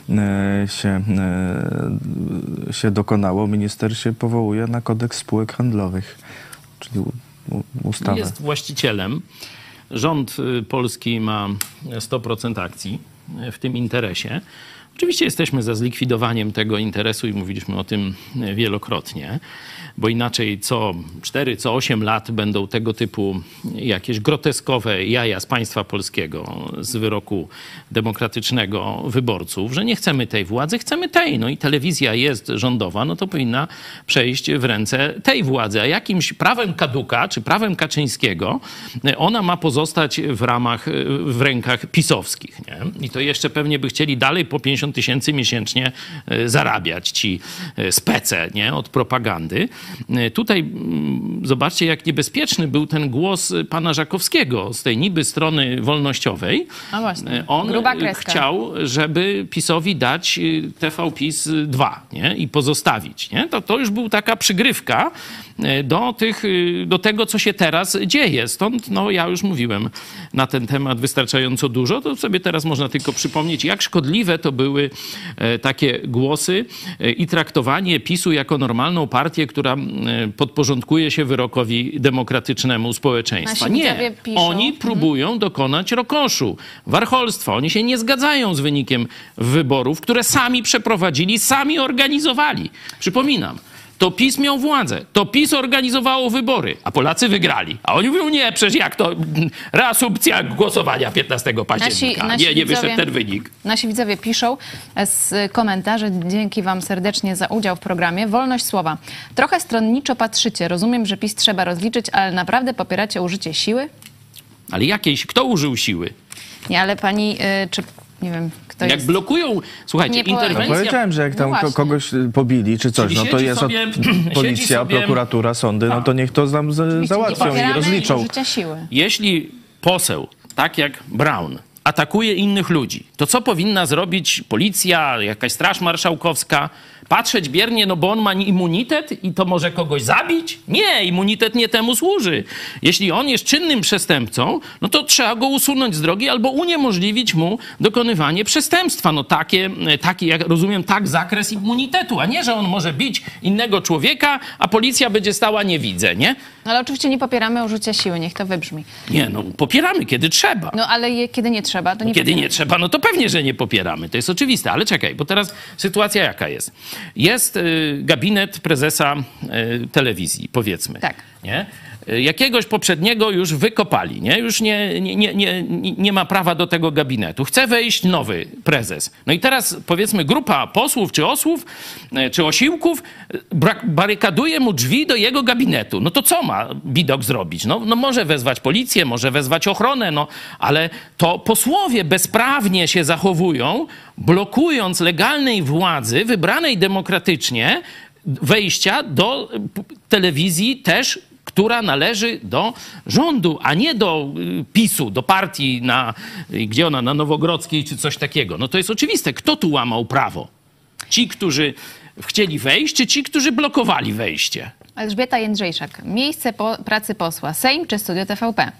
S3: y, się, y, się dokonało. Minister się powołuje na kodeks spółek handlowych, czyli ustawę.
S2: Jest właścicielem. Rząd y, polski ma 100% akcji w tym interesie. Oczywiście jesteśmy za zlikwidowaniem tego interesu i mówiliśmy o tym y, wielokrotnie, bo inaczej co 4, co 8 lat będą tego typu jakieś groteskowe jaja z państwa polskiego, z wyroku demokratycznego wyborców, że nie chcemy tej władzy, chcemy tej. No i telewizja jest rządowa, no to powinna przejść w ręce tej władzy. A jakimś prawem kaduka, czy prawem Kaczyńskiego, ona ma pozostać w ramach, w rękach pisowskich. Nie? I to jeszcze pewnie by chcieli dalej po 50 tysięcy miesięcznie e, zarabiać ci e, spece nie? od propagandy. E, Tutaj mm, zobaczcie, jak niebezpieczny był ten głos pana Żakowskiego z tej niby strony wolnościowej.
S1: A właśnie,
S2: On
S1: gruba kreska.
S2: chciał, żeby PiSowi dać y, TV PiS 2 nie? i pozostawić. Nie? To, to już był taka przygrywka do, tych, do tego, co się teraz dzieje. Stąd no, ja już mówiłem na ten temat wystarczająco dużo. To sobie teraz można tylko przypomnieć, jak szkodliwe to były e, takie głosy e, i traktowanie PiSu jako normalną partię, która e, podporządkuje się wyrokowi demokratycznemu społeczeństwa. Nie, oni
S1: Mhm.
S2: próbują dokonać rokoszu, warcholstwa. Oni się nie zgadzają z wynikiem wyborów, które sami przeprowadzili, sami organizowali. Przypominam, to PiS miał władzę, to PiS organizowało wybory, a Polacy wygrali. A oni mówią, nie, przecież jak to, reasumpcja głosowania 15 października.
S1: nasi
S2: nie, nie wyszedł
S1: widzowie-
S2: ten wynik.
S1: Nasi widzowie piszą z komentarzy, dzięki wam serdecznie za udział w programie. Wolność słowa. Trochę stronniczo patrzycie. Rozumiem, że PiS trzeba rozliczyć, ale naprawdę popieracie użycie siły?
S2: Ale jakiejś, kto użył siły?
S1: Nie, ale pani, y, czy nie wiem, kto
S2: jak
S1: jest...
S2: blokują, słuchajcie,
S1: Nie po-
S3: No
S2: interwencja...
S3: powiedziałem, że jak
S1: No
S3: tam ko-
S1: właśnie.
S3: kogoś y, pobili czy coś,
S2: Czyli
S3: no to
S2: siedzi
S3: jest
S2: sobie-
S3: od, (clears throat)
S2: siedzi
S3: policja,
S2: sobie-
S3: prokuratura, sądy, no to niech to tam z, załatwią i
S1: popieramy
S3: rozliczą.
S1: siły.
S2: Jeśli poseł, tak jak Brown, atakuje innych ludzi, to co powinna zrobić policja, jakaś straż marszałkowska? Patrzeć biernie, no bo on ma immunitet i to może kogoś zabić? Nie, immunitet nie temu służy. Jeśli on jest czynnym przestępcą, no to trzeba go usunąć z drogi albo uniemożliwić mu dokonywanie przestępstwa. No takie, taki, jak rozumiem, tak zakres immunitetu, a nie, że on może bić innego człowieka, a policja będzie stała nie widzę, nie?
S1: No, ale oczywiście nie popieramy użycia siły, niech to wybrzmi.
S2: Nie, no popieramy, kiedy trzeba.
S1: No ale je, kiedy nie trzeba, to nie
S2: Kiedy
S1: popieramy.
S2: nie trzeba, no to pewnie, że nie popieramy. To jest oczywiste. Ale czekaj, bo teraz sytuacja jaka jest? Jest y, gabinet prezesa y, telewizji, powiedzmy.
S1: Tak.
S2: Nie? Y, Jakiegoś poprzedniego już wykopali, nie? już nie, nie, nie, nie, nie ma prawa do tego gabinetu. Chce wejść nowy prezes. No i teraz powiedzmy grupa posłów czy osłów, y, czy osiłków y, barykaduje mu drzwi do jego gabinetu. No to co ma Bidok zrobić? No, no może wezwać policję, może wezwać ochronę, no ale to posłowie bezprawnie się zachowują, blokując legalnej władzy wybranej demokratycznie wejścia do telewizji też która należy do rządu, a nie do y, PiSu, do partii na, y, gdzie ona, na Nowogrodzkiej czy coś takiego. No to jest oczywiste. Kto tu łamał prawo? Ci, którzy chcieli wejść, czy ci, którzy blokowali wejście?
S1: Elżbieta Jędrzejczak. Miejsce po, pracy posła. Sejm czy studio TVP?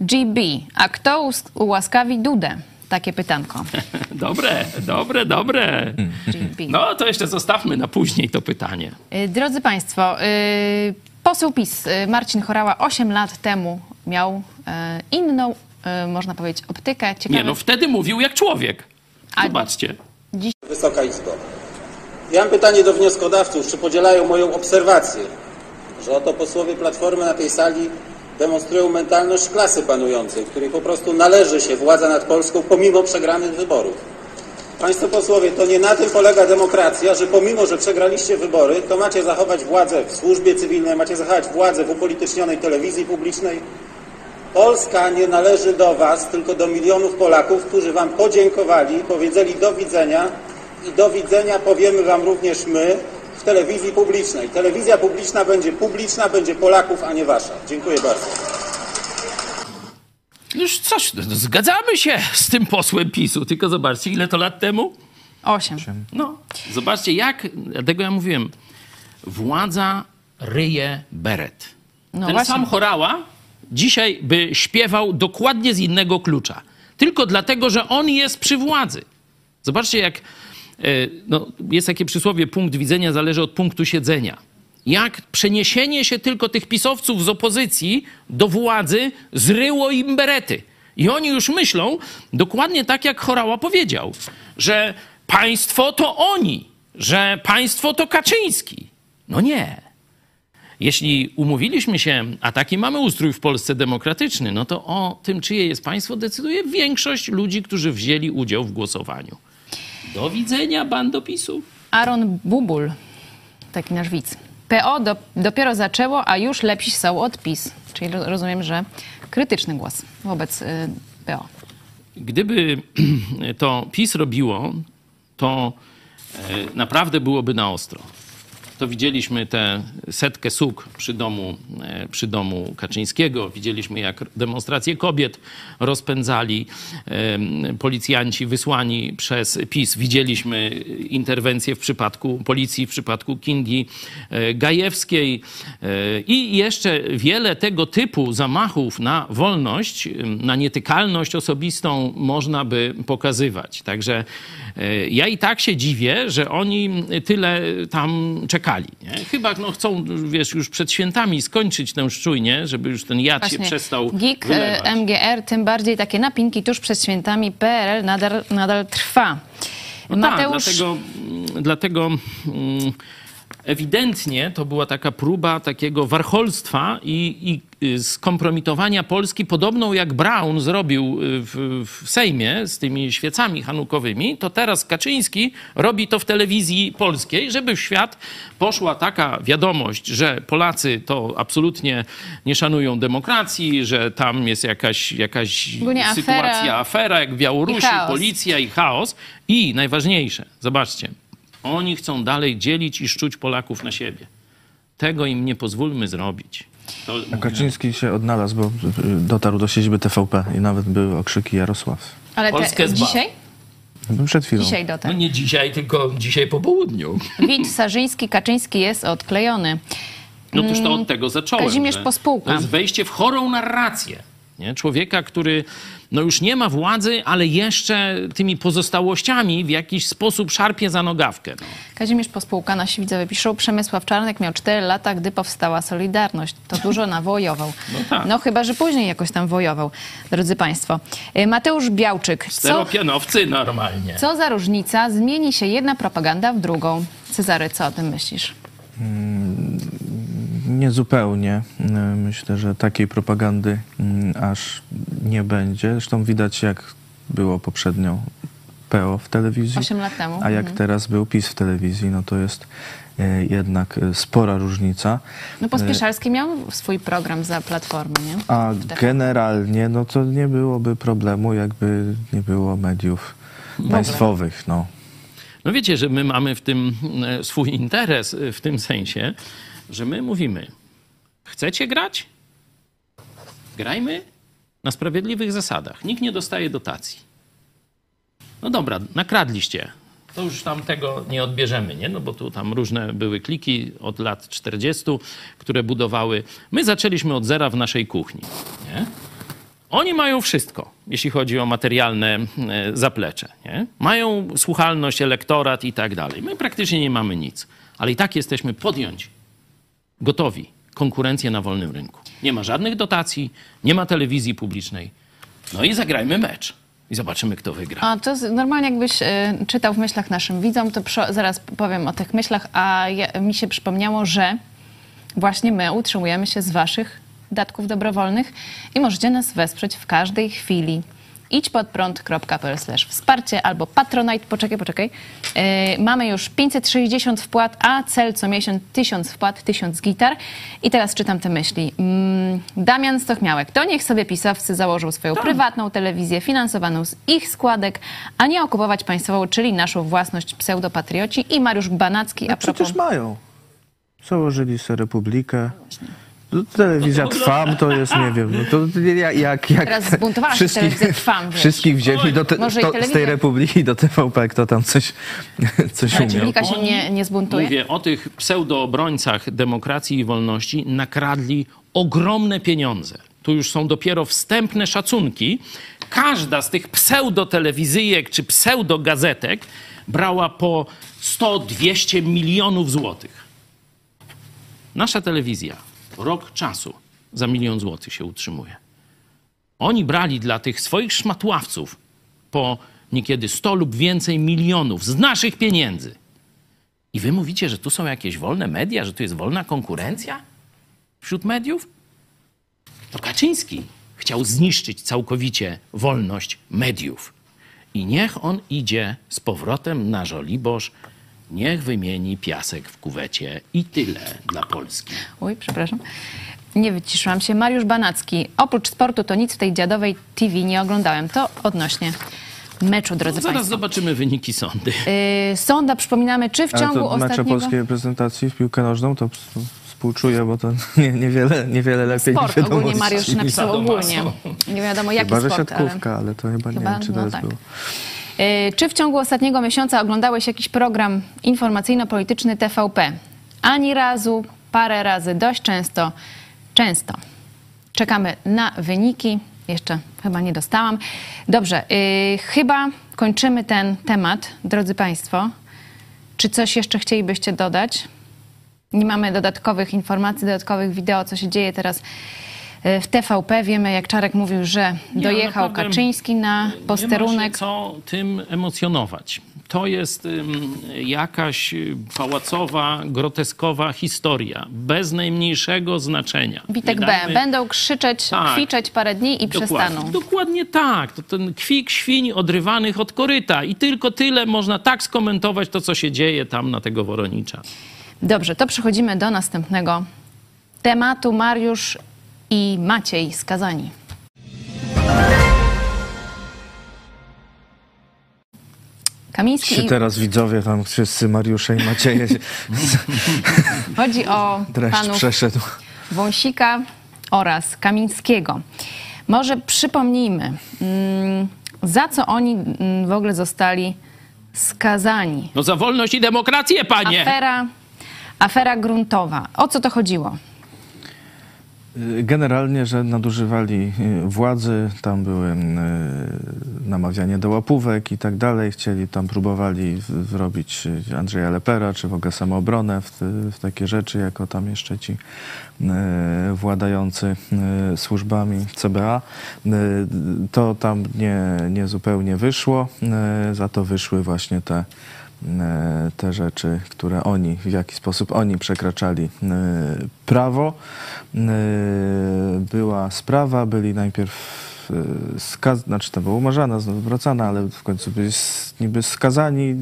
S1: GB. A kto ułaskawi Dudę? Takie pytanko. (laughs)
S2: Dobre, dobre, dobre.
S1: GB.
S2: No to jeszcze zostawmy na później to pytanie.
S1: Y, Drodzy Państwo, y, poseł PiS y, Marcin Chorała 8 lat temu miał y, inną, y, można powiedzieć, optykę. Ciekawe,
S2: Nie, no wtedy mówił jak człowiek. Zobaczcie.
S12: Wysoka Izbo. Ja mam pytanie do wnioskodawców, czy podzielają moją obserwację, że oto posłowie Platformy na tej sali demonstrują mentalność klasy panującej, której po prostu należy się władza nad Polską pomimo przegranych wyborów. Państwo posłowie, to nie na tym polega demokracja, że pomimo, że przegraliście wybory, to macie zachować władzę w służbie cywilnej, macie zachować władzę w upolitycznionej telewizji publicznej. Polska nie należy do Was, tylko do milionów Polaków, którzy Wam podziękowali, powiedzieli do widzenia i do widzenia powiemy Wam również my w telewizji publicznej. Telewizja publiczna będzie publiczna, będzie Polaków, a nie Wasza. Dziękuję bardzo.
S2: Już coś, no, zgadzamy się z tym posłem PiSu, tylko zobaczcie, ile to lat temu?
S1: Osiem.
S2: No, zobaczcie, jak, dlatego ja mówiłem, władza ryje beret.
S1: No
S2: Ten
S1: właśnie.
S2: sam Chorała dzisiaj by śpiewał dokładnie z innego klucza. Tylko dlatego, że on jest przy władzy. Zobaczcie, jak e, no, jest takie przysłowie, punkt widzenia zależy od punktu siedzenia. Jak przeniesienie się tylko tych pisowców z opozycji do władzy zryło im berety. I oni już myślą dokładnie tak, jak Chorała powiedział, że państwo to oni, że państwo to Kaczyński. No nie. Jeśli umówiliśmy się, a taki mamy ustrój w Polsce demokratyczny, no to o tym, czyje jest państwo, decyduje większość ludzi, którzy wzięli udział w głosowaniu. Do widzenia, bando PiSu.
S1: Aaron Bubul, taki nasz widz. PO do, dopiero zaczęło, a już lepsi są od PiS. Czyli ro- rozumiem, że krytyczny głos wobec y, PO.
S2: Gdyby (clears throat) to PiS robiło, to e, naprawdę byłoby na ostro. To widzieliśmy tę setkę suk przy domu, e, przy domu Kaczyńskiego. Widzieliśmy, jak demonstracje kobiet rozpędzali policjanci wysłani przez PiS. Widzieliśmy interwencję w przypadku policji, w przypadku Kingi e, Gajewskiej e, i jeszcze wiele tego typu zamachów na wolność, na nietykalność osobistą można by pokazywać. Także ja i tak się dziwię, że oni tyle tam Nie? Chyba no, chcą, wiesz, już przed świętami skończyć tę szczujnię, żeby już ten jad się przestał
S1: GIK,
S2: wylewać.
S1: e, MGR, tym bardziej takie napinki tuż przed świętami PRL nadal, nadal trwa.
S2: No
S1: Mateusz,
S2: tak, dlatego, mm, dlatego mm, ewidentnie to była taka próba takiego warcholstwa i, i y, skompromitowania Polski, podobną jak Brown zrobił y, w, w Sejmie z tymi świecami hanukowymi, to teraz Kaczyński robi to w telewizji polskiej, żeby w świat poszła taka wiadomość, że Polacy to absolutnie nie szanują demokracji, że tam jest jakaś, jakaś
S1: Ogólnie afera
S2: sytuacja, afera jak w
S1: i
S2: Białorusi,
S1: chaos.
S2: policja i chaos. I najważniejsze, zobaczcie, oni chcą dalej dzielić i szczuć Polaków na siebie. Tego im nie pozwólmy zrobić. To
S3: A Kaczyński się odnalazł, bo y, dotarł do siedziby TVP i nawet były okrzyki Jarosław.
S1: ale
S2: Polskę
S1: te, dzisiaj?
S3: Przed chwilą.
S1: Dzisiaj
S2: No
S1: dotarł.
S2: nie dzisiaj, tylko dzisiaj po południu.
S1: Wit Sarzyński, Kaczyński jest odklejony.
S2: No toż to
S1: Mm,
S2: od tego zacząłem.
S1: Kazimierz Pospółka.
S2: To jest wejście w chorą narrację. Nie? Człowieka, który no już nie ma władzy, ale jeszcze tymi pozostałościami w jakiś sposób szarpie za nogawkę. No.
S1: Kazimierz Pospółka, nasi widzowie piszą, Przemysław Czarnek miał 4 lata, gdy powstała Solidarność. To dużo nawojował. (laughs)
S2: No tak.
S1: No chyba, że później jakoś tam wojował, drodzy Państwo. Y, Mateusz Białczyk. Co,
S2: Steropianowcy normalnie.
S1: co za różnica? Zmieni się jedna propaganda w drugą. Cezary, co o tym myślisz?
S3: Niezupełnie. Y, Myślę, że takiej propagandy mm, aż nie będzie. Zresztą widać, jak było poprzednio PO w telewizji,
S1: Osiem lat temu.
S3: a jak
S1: Mhm.
S3: teraz był PiS w telewizji, no to jest y, jednak y, spora różnica.
S1: No Pospieszalski miał swój program za Platformy, nie?
S3: A generalnie, no to nie byłoby problemu, jakby nie było mediów państwowych, no.
S2: No wiecie, że my mamy w tym e, swój interes e, w tym sensie, że my mówimy, chcecie grać? Grajmy na sprawiedliwych zasadach. Nikt nie dostaje dotacji. No dobra, nakradliście. To już tam tego nie odbierzemy, nie? No bo tu tam różne były kliki od lat 40., które budowały. My zaczęliśmy od zera w naszej kuchni, nie? Oni mają wszystko, jeśli chodzi o materialne e, zaplecze. Nie? Mają słuchalność, elektorat i tak dalej. My praktycznie nie mamy nic, ale i tak jesteśmy podjąć, gotowi, konkurencję na wolnym rynku. Nie ma żadnych dotacji, nie ma telewizji publicznej. No i zagrajmy mecz i zobaczymy, kto wygra.
S1: A to z- normalnie jakbyś y, czytał w myślach naszym widzom, to przy, zaraz powiem o tych myślach, a ja, mi się przypomniało, że właśnie my utrzymujemy się z waszych datków dobrowolnych i możecie nas wesprzeć w każdej chwili. Idź pod prąd.pl wsparcie albo patronite. Poczekaj, poczekaj. Yy, mamy już 560 wpłat, a cel co miesiąc 1000 wpłat, 1000 gitar. I teraz czytam te myśli. Mm, Damian Stochmiałek. To niech sobie pisowcy założą swoją prywatną telewizję finansowaną z ich składek, a nie okupować państwową, czyli naszą własność pseudopatrioci. I Mariusz Banacki a
S3: No
S1: propos...
S3: przecież mają. Założyli sobie republikę. No, Telewizja Trwam to jest, nie wiem, no to jak... jak, jak
S1: Teraz zbuntowała się telewizja Trwam, wiesz.
S3: Wszystkich wzięli do te,
S1: Może i
S3: to, z
S1: telewizja-
S3: tej republiki do TVP, kto tam coś, coś
S1: Ale
S3: umiał.
S1: Dziennika się nie, nie zbuntuje?
S2: Mówię o tych pseudoobrońcach demokracji i wolności, nakradli ogromne pieniądze. Tu już są dopiero wstępne szacunki. Każda z tych pseudotelewizyjek czy pseudogazetek brała po 100-200 milionów złotych. Nasza telewizja rok czasu za milion złotych się utrzymuje. Oni brali dla tych swoich szmatławców po niekiedy 100 lub więcej milionów z naszych pieniędzy. I wy mówicie, że tu są jakieś wolne media, że tu jest wolna konkurencja wśród mediów? To Kaczyński chciał zniszczyć całkowicie wolność mediów. I niech on idzie z powrotem na Żoliborz, niech wymieni piasek w kuwecie i tyle dla Polski.
S1: Oj, przepraszam. Nie wyciszyłam się. Mariusz Banacki. Oprócz sportu to nic w tej dziadowej TV nie oglądałem. To odnośnie meczu, drodzy
S2: No, zaraz
S1: Państwo.
S2: zobaczymy wyniki sądy.
S1: Yy, sonda, przypominamy, czy w
S3: Ale
S1: ciągu
S3: to mecze
S1: ostatniego...
S3: polskiej reprezentacji w piłkę nożną to współczuję, bo to (laughs) nie, niewiele, niewiele lepiej
S1: Sport
S3: niż
S1: ogólnie. Mariusz napisał ogólnie. Nie wiadomo jaki
S3: Chyba,
S1: sport, ale...
S3: siatkówka, ale... to chyba,
S1: Chyba,
S3: nie wiem, czy
S1: no
S3: teraz
S1: tak.
S3: było.
S1: Yy, Czy w ciągu ostatniego miesiąca oglądałeś jakiś program informacyjno-polityczny TVP? Ani razu, parę razy, dość często, często. Czekamy na wyniki. Jeszcze chyba nie dostałam. Dobrze, yy, chyba kończymy ten temat, drodzy Państwo. Czy coś jeszcze chcielibyście dodać? Nie mamy dodatkowych informacji, dodatkowych wideo, co się dzieje teraz w TVP. Wiemy, jak Czarek mówił, że
S2: Nie,
S1: dojechał
S2: naprawdę
S1: Kaczyński na
S2: Nie ma się
S1: posterunek.
S2: co tym emocjonować. To jest jakaś y, pałacowa, groteskowa historia, bez najmniejszego znaczenia.
S1: Witek
S2: Nie
S1: B. Będą krzyczeć,
S2: Tak.
S1: kwiczeć parę dni i
S2: Dokładnie,
S1: przestaną.
S2: dokładnie tak. To ten kwik świń odrywanych od koryta. I tylko tyle można tak skomentować to, co się dzieje tam na tego Woronicza.
S1: Dobrze, to przechodzimy do następnego tematu. Mariusz i Maciej skazani. Kamiński.
S3: Się teraz widzowie tam wszyscy Mariusze i Macieje (laughs)
S1: Chodzi o
S3: dreszcz
S1: panów
S3: przeszedł.
S1: Wąsika oraz Kamińskiego. Może przypomnijmy, mm, za co oni mm, w ogóle zostali skazani.
S2: No za wolność i demokrację, panie!
S1: Afera, afera gruntowa. O co to chodziło?
S3: Generalnie, że nadużywali y, władzy, tam były y, namawianie do łapówek i tak dalej. Chcieli tam, próbowali wrobić y, Andrzeja Lepera, czy w ogóle samoobronę w, w takie rzeczy, jako tam jeszcze ci y, władający y, służbami CBA. Y, To tam nie, nie zupełnie wyszło, y, za to wyszły właśnie te te rzeczy, które oni, w jaki sposób oni przekraczali e, prawo. E, Była sprawa, byli najpierw skazani, znaczy to była umarzana, znowu wracana, ale w końcu byli niby skazani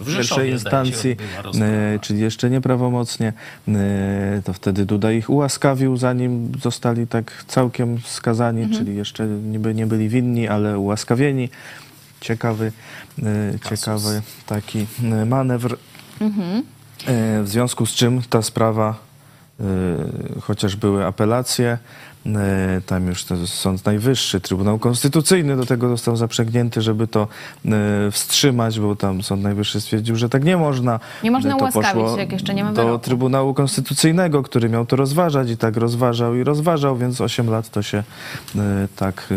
S2: W
S3: pierwszej instancji, e, czyli jeszcze nieprawomocnie. E, To wtedy Duda ich ułaskawił, zanim zostali tak całkiem skazani,
S1: Mhm.
S3: czyli jeszcze niby nie byli winni, ale ułaskawieni. Ciekawy, e, ciekawy taki e, manewr.
S1: Mhm.
S3: E, W związku z czym ta sprawa, chociaż były apelacje, tam już to Sąd Najwyższy, Trybunał Konstytucyjny do tego został zaprzęgnięty, żeby to e, wstrzymać, bo tam Sąd Najwyższy stwierdził, że tak nie można.
S1: Nie można
S3: To
S1: ułaskawić,
S3: poszło
S1: jak jeszcze nie ma
S3: Do
S1: wyroku.
S3: Trybunału Konstytucyjnego, który miał to rozważać i tak rozważał i rozważał, więc 8 lat to się e, tak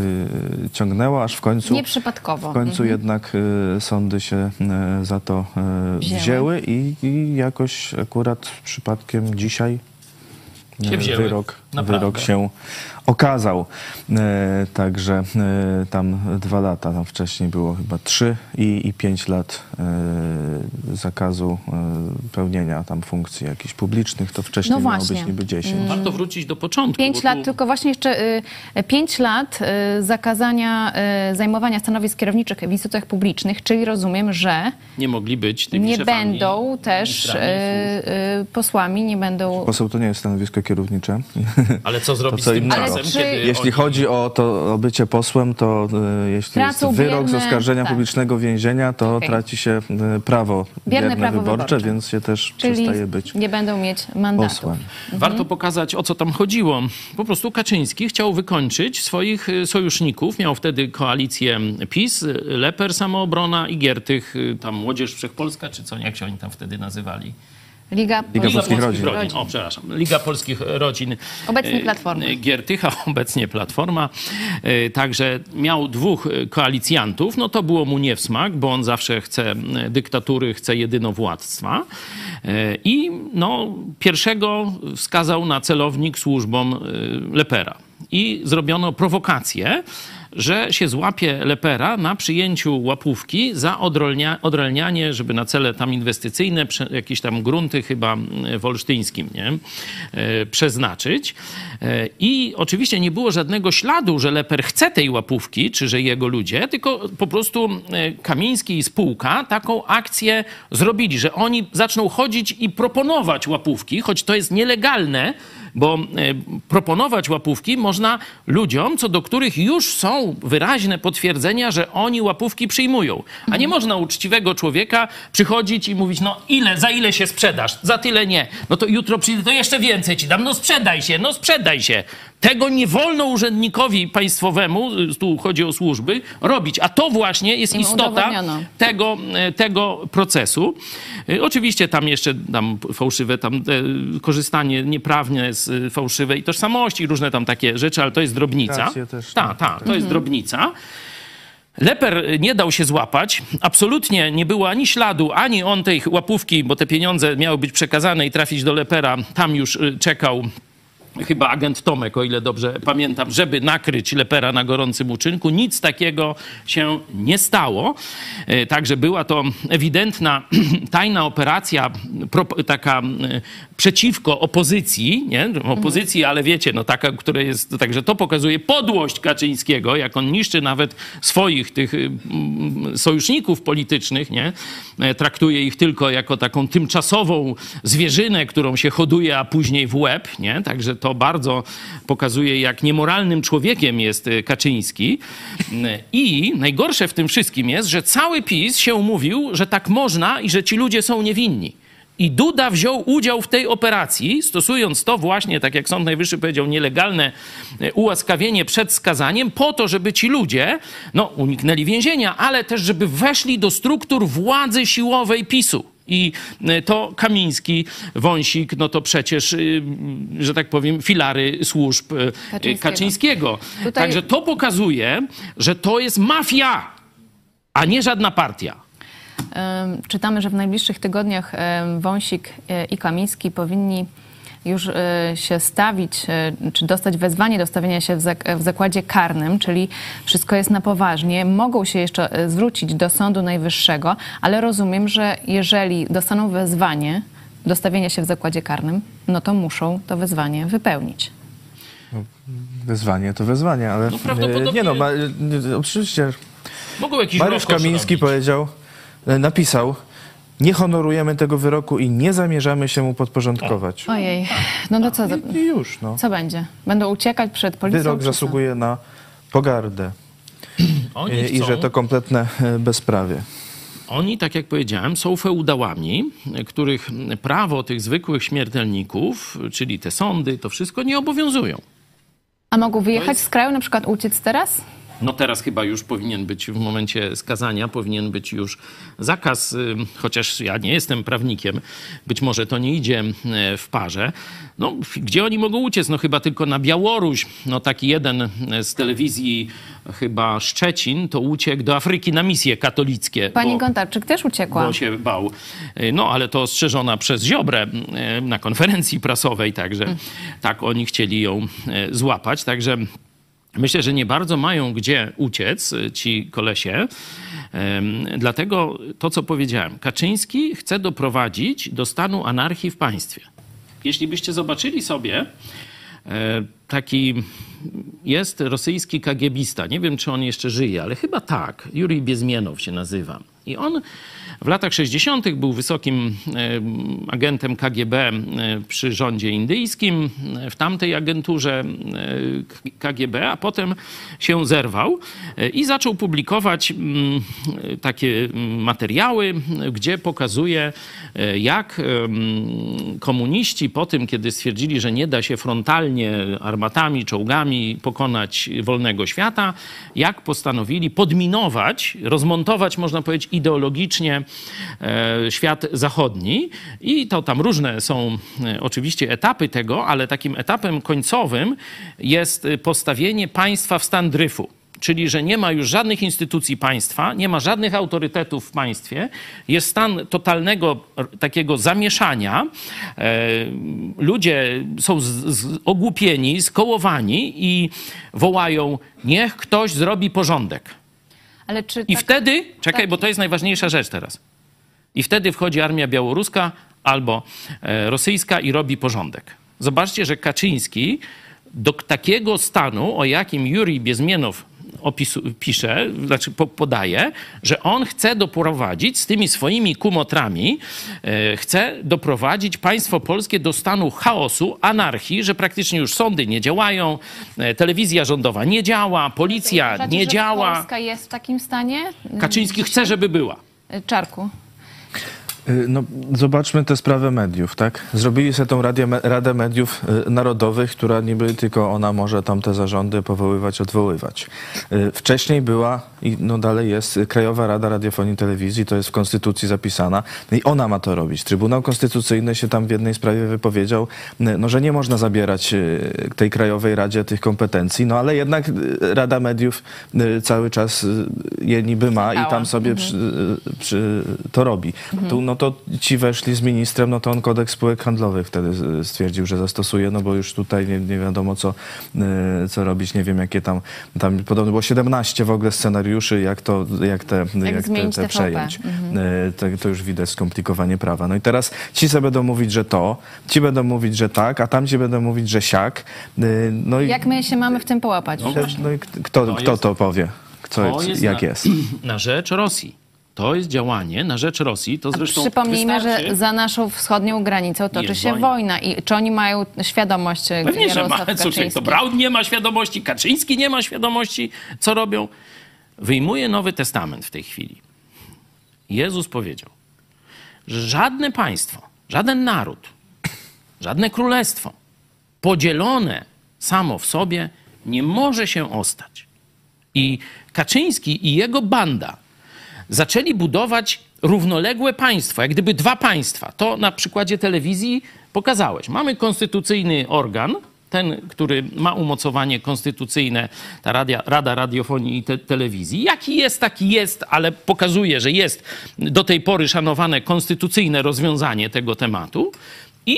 S3: e, ciągnęło, aż w końcu...
S1: Nieprzypadkowo.
S3: W końcu
S1: Mhm.
S3: jednak sądy się za to
S1: Wzięły.
S3: wzięły, i, i jakoś akurat przypadkiem dzisiaj
S2: Się wzięły.
S3: wyrok,
S2: Naprawdę.
S3: wyrok się okazał. E, także e, tam dwa lata, tam wcześniej było chyba trzy i, i pięć lat e, zakazu e, pełnienia tam funkcji jakichś publicznych, to wcześniej
S1: No
S3: miało być niby dziesięć.
S2: Warto wrócić do początku.
S1: Pięć
S2: tu-
S1: lat, tylko właśnie jeszcze y, pięć lat y, zakazania y, zajmowania stanowisk kierowniczych w instytucjach publicznych, czyli rozumiem, że
S2: Nie mogli być tymi
S1: nie
S2: szefami,
S1: będą też y, y, posłami, nie będą...
S3: Poseł to nie jest stanowisko kierownicze.
S2: Ale co zrobić
S3: co
S2: z tym czasem,
S1: czy-
S3: Jeśli
S2: oni...
S3: chodzi o to o bycie posłem, to e, jeśli
S1: Tracą
S3: jest wyrok z oskarżenia
S1: tak.
S3: publicznego więzienia, to
S1: Okej.
S3: traci się e, prawo
S1: Bierne
S3: bierne,
S1: prawo
S3: wyborcze,
S1: wyborcze.
S3: więc się też
S1: Czyli
S3: przestaje być
S1: nie będą mieć mandatów.
S3: posłem.
S2: Warto pokazać, o co tam chodziło. Po prostu Kaczyński chciał wykończyć swoich y, sojuszników. Miał wtedy koalicję PiS, Leper, Samoobrona i Giertych, tam Młodzież Wszechpolska, czy co, jak się oni tam wtedy nazywali?
S1: Liga,
S3: Liga Polskich Rodzin.
S2: O, przepraszam. Liga Polskich Rodzin.
S1: Obecnie
S2: e,
S1: Platforma.
S2: e, Giertycha, (laughs) obecnie Platforma. E, Także miał dwóch koalicjantów. No to było mu nie w smak, bo on zawsze chce dyktatury, chce jedynowładztwa. I no, pierwszego wskazał na celownik służbom Lepera. I zrobiono prowokację, że się złapie Lepera na przyjęciu łapówki za odrolnia, odrelnianie, żeby na cele tam inwestycyjne, jakieś tam grunty chyba mm, w Olsztyńskim, nie? E, przeznaczyć. E, I oczywiście nie było żadnego śladu, że Leper chce tej łapówki, czy że jego ludzie, tylko po prostu e, Kamiński i spółka taką akcję zrobili, że oni zaczną chodzić i proponować łapówki, choć to jest nielegalne, bo e, proponować łapówki można ludziom, co do których już są wyraźne potwierdzenia, że oni łapówki przyjmują. A nie można uczciwego człowieka przychodzić i mówić, no ile, za ile się sprzedasz? Za tyle nie. No to jutro przyjdę, to jeszcze więcej ci dam. No sprzedaj się, no sprzedaj się. Tego nie wolno urzędnikowi państwowemu, y, tu chodzi o służby, robić. A to właśnie jest
S1: Im
S2: istota tego, e, tego procesu. E, Oczywiście tam jeszcze tam fałszywe, tam e, korzystanie nieprawne z e, fałszywej tożsamości, różne tam takie rzeczy, ale to jest drobnica.
S3: Też,
S2: Tak, tak, to jest drobnica. Leper nie dał się złapać. Absolutnie nie było ani śladu, ani on tej łapówki, bo te pieniądze miały być przekazane i trafić do Lepera. Tam już y, czekał chyba agent Tomek, o ile dobrze pamiętam, żeby nakryć Lepera na gorącym uczynku. Nic takiego się nie stało. E, Także była to ewidentna (clears throat) tajna operacja taka e, przeciwko opozycji, nie? Opozycji, ale wiecie, no taka, która jest, także to pokazuje podłość Kaczyńskiego, jak on niszczy nawet swoich tych sojuszników politycznych, nie? E, Traktuje ich tylko jako taką tymczasową zwierzynę, którą się hoduje, a później w łeb, nie? Także to bardzo pokazuje, jak niemoralnym człowiekiem jest y, Kaczyński. Mm, I najgorsze w tym wszystkim jest, że cały PiS się umówił, że tak można i że ci ludzie są niewinni. I Duda wziął udział w tej operacji, stosując to właśnie, tak jak Sąd Najwyższy powiedział, nielegalne e, ułaskawienie przed skazaniem, po to, żeby ci ludzie no, uniknęli więzienia, ale też, żeby weszli do struktur władzy siłowej PiSu. I e, to Kamiński, Wąsik, no to przecież, y, że tak powiem, filary służb e,
S1: Kaczyńskiego.
S2: Kaczyńskiego.
S1: Tutaj-
S2: Także to pokazuje, że to jest mafia, a nie żadna partia.
S1: Czytamy, że w najbliższych tygodniach Wąsik e, i Kamiński powinni już y, się stawić, y, czy dostać wezwanie do stawienia się w, zak- w zakładzie karnym, czyli wszystko jest na poważnie, mogą się jeszcze y, zwrócić do Sądu Najwyższego, ale rozumiem, że jeżeli dostaną wezwanie do stawienia się w zakładzie karnym, no to muszą to wezwanie wypełnić.
S3: Wezwanie to wezwanie, ale
S2: No prawdopodobnie-
S3: nie no, ma, oczywiście
S2: Mogą jakiś
S3: Mariusz Kamiński
S2: robić.
S3: powiedział, napisał, nie honorujemy tego wyroku i nie zamierzamy się mu podporządkować.
S1: Ojej, no to co, za-
S3: I już, no.
S1: co będzie? Będą uciekać przed policją?
S3: Wyrok
S1: czy co?
S3: zasługuje na pogardę (clears throat)
S2: Oni
S3: e, i
S2: chcą-
S3: że to kompletne e, bezprawie.
S2: Oni, tak jak powiedziałem, są feudałami, których prawo tych zwykłych śmiertelników, czyli te sądy, to wszystko nie obowiązują.
S1: A mogą wyjechać
S2: jest-
S1: z kraju, na przykład uciec teraz?
S2: No teraz chyba już powinien być w momencie skazania, powinien być już zakaz, chociaż ja nie jestem prawnikiem, być może to nie idzie y, w parze. No, gdzie oni mogą uciec? No chyba tylko na Białoruś. No taki jeden y, z telewizji chyba Szczecin to uciekł do Afryki na misje katolickie.
S1: Pani
S2: bo-
S1: Gontarczyk też uciekła.
S2: bo się bał. No, ale to ostrzeżona przez Ziobrę e, na konferencji prasowej, także tak oni chcieli ją e, złapać. Także myślę, że nie bardzo mają gdzie uciec e, ci kolesie. Dlatego to, co powiedziałem, Kaczyński chce doprowadzić do stanu anarchii w państwie. Jeśli byście zobaczyli sobie, e, taki jest rosyjski kagiebista. Nie wiem, czy on jeszcze żyje, ale chyba tak. Jurij Biezmienow się nazywa. I on w latach 60. był wysokim agentem KGB przy rządzie indyjskim, w tamtej agenturze KGB, a potem się zerwał e, i zaczął publikować takie materiały, gdzie pokazuje, e, jak komuniści po tym, kiedy stwierdzili, że nie da się frontalnie armatami, czołgami pokonać wolnego świata, jak postanowili podminować, rozmontować, można powiedzieć, ideologicznie świat zachodni. I to tam różne są e, oczywiście etapy tego, ale takim etapem końcowym jest e, postawienie państwa w stan dryfu. Czyli, że nie ma już żadnych instytucji państwa, nie ma żadnych autorytetów w państwie, jest stan totalnego takiego zamieszania. E, ludzie są ogłupieni, skołowani i wołają: Niech ktoś zrobi porządek. I
S1: tak-
S2: wtedy, czekaj,
S1: tak-
S2: bo to jest najważniejsza rzecz teraz. I wtedy wchodzi armia białoruska albo e, rosyjska i robi porządek. Zobaczcie, że Kaczyński do takiego stanu, o jakim Jurij Biezmienow opisu, pisze, znaczy po, podaje, że on chce doprowadzić z tymi swoimi kumotrami, e, chce doprowadzić państwo polskie do stanu chaosu, anarchii, że praktycznie już sądy nie działają, e, telewizja rządowa nie działa, policja nie działa.
S1: Polska jest w takim stanie?
S2: Kaczyński chce, żeby była.
S1: Czarku.
S3: Y, No, zobaczmy tę sprawę mediów, tak? Zrobili sobie tą Radę, Radę Mediów y, Narodowych, która niby tylko ona może tam te zarządy powoływać, odwoływać. Y, Wcześniej była i no dalej jest Krajowa Rada Radiofonii i Telewizji, to jest w Konstytucji zapisana no i ona ma to robić. Trybunał Konstytucyjny się tam w jednej sprawie wypowiedział, no, że nie można zabierać tej Krajowej Radzie tych kompetencji, no ale jednak Rada Mediów cały czas je niby ma i tam sobie przy, przy, to robi. Tu, no to ci weszli z ministrem, no to on kodeks spółek handlowych wtedy stwierdził, że zastosuje, no bo już tutaj nie, nie wiadomo co, y, co robić, nie wiem jakie tam, tam podobno było 17 w ogóle scenariuszy, jak to, jak te, jak te,
S1: zmienić
S3: te
S1: TVP.
S3: przejąć.
S1: Mhm.
S3: Y, To, to już widać skomplikowanie prawa. No i teraz ci sobie będą mówić, że to, ci będą mówić, że tak, a tamci będą mówić, że siak. Y, No i,
S1: Jak my się mamy w tym połapać?
S3: no i kto,
S2: To
S3: kto to powie? Co,
S2: To jest
S3: jak
S2: na,
S3: jest? (clears throat)
S2: Na rzecz Rosji. To jest działanie na rzecz Rosji. To zresztą
S1: Przypomnijmy,
S2: wystarczy...
S1: że za naszą wschodnią granicą toczy się
S2: wojna.
S1: wojna. I czy oni mają świadomość,
S2: Pewnie, że ma. (laughs)
S1: Jarosław Kaczyński?
S2: to Braun nie ma świadomości, Kaczyński nie ma świadomości, co robią. Wyjmuje Nowy Testament w tej chwili. Jezus powiedział, że żadne państwo, żaden naród, żadne królestwo podzielone samo w sobie nie może się ostać. I Kaczyński i jego banda zaczęli budować równoległe państwa, jak gdyby dwa państwa. To na przykładzie telewizji pokazałeś. Mamy konstytucyjny organ, ten, który ma umocowanie konstytucyjne, ta radia, Rada Radiofonii i te, Telewizji. Jaki jest, taki jest, ale pokazuje, że jest do tej pory szanowane konstytucyjne rozwiązanie tego tematu. I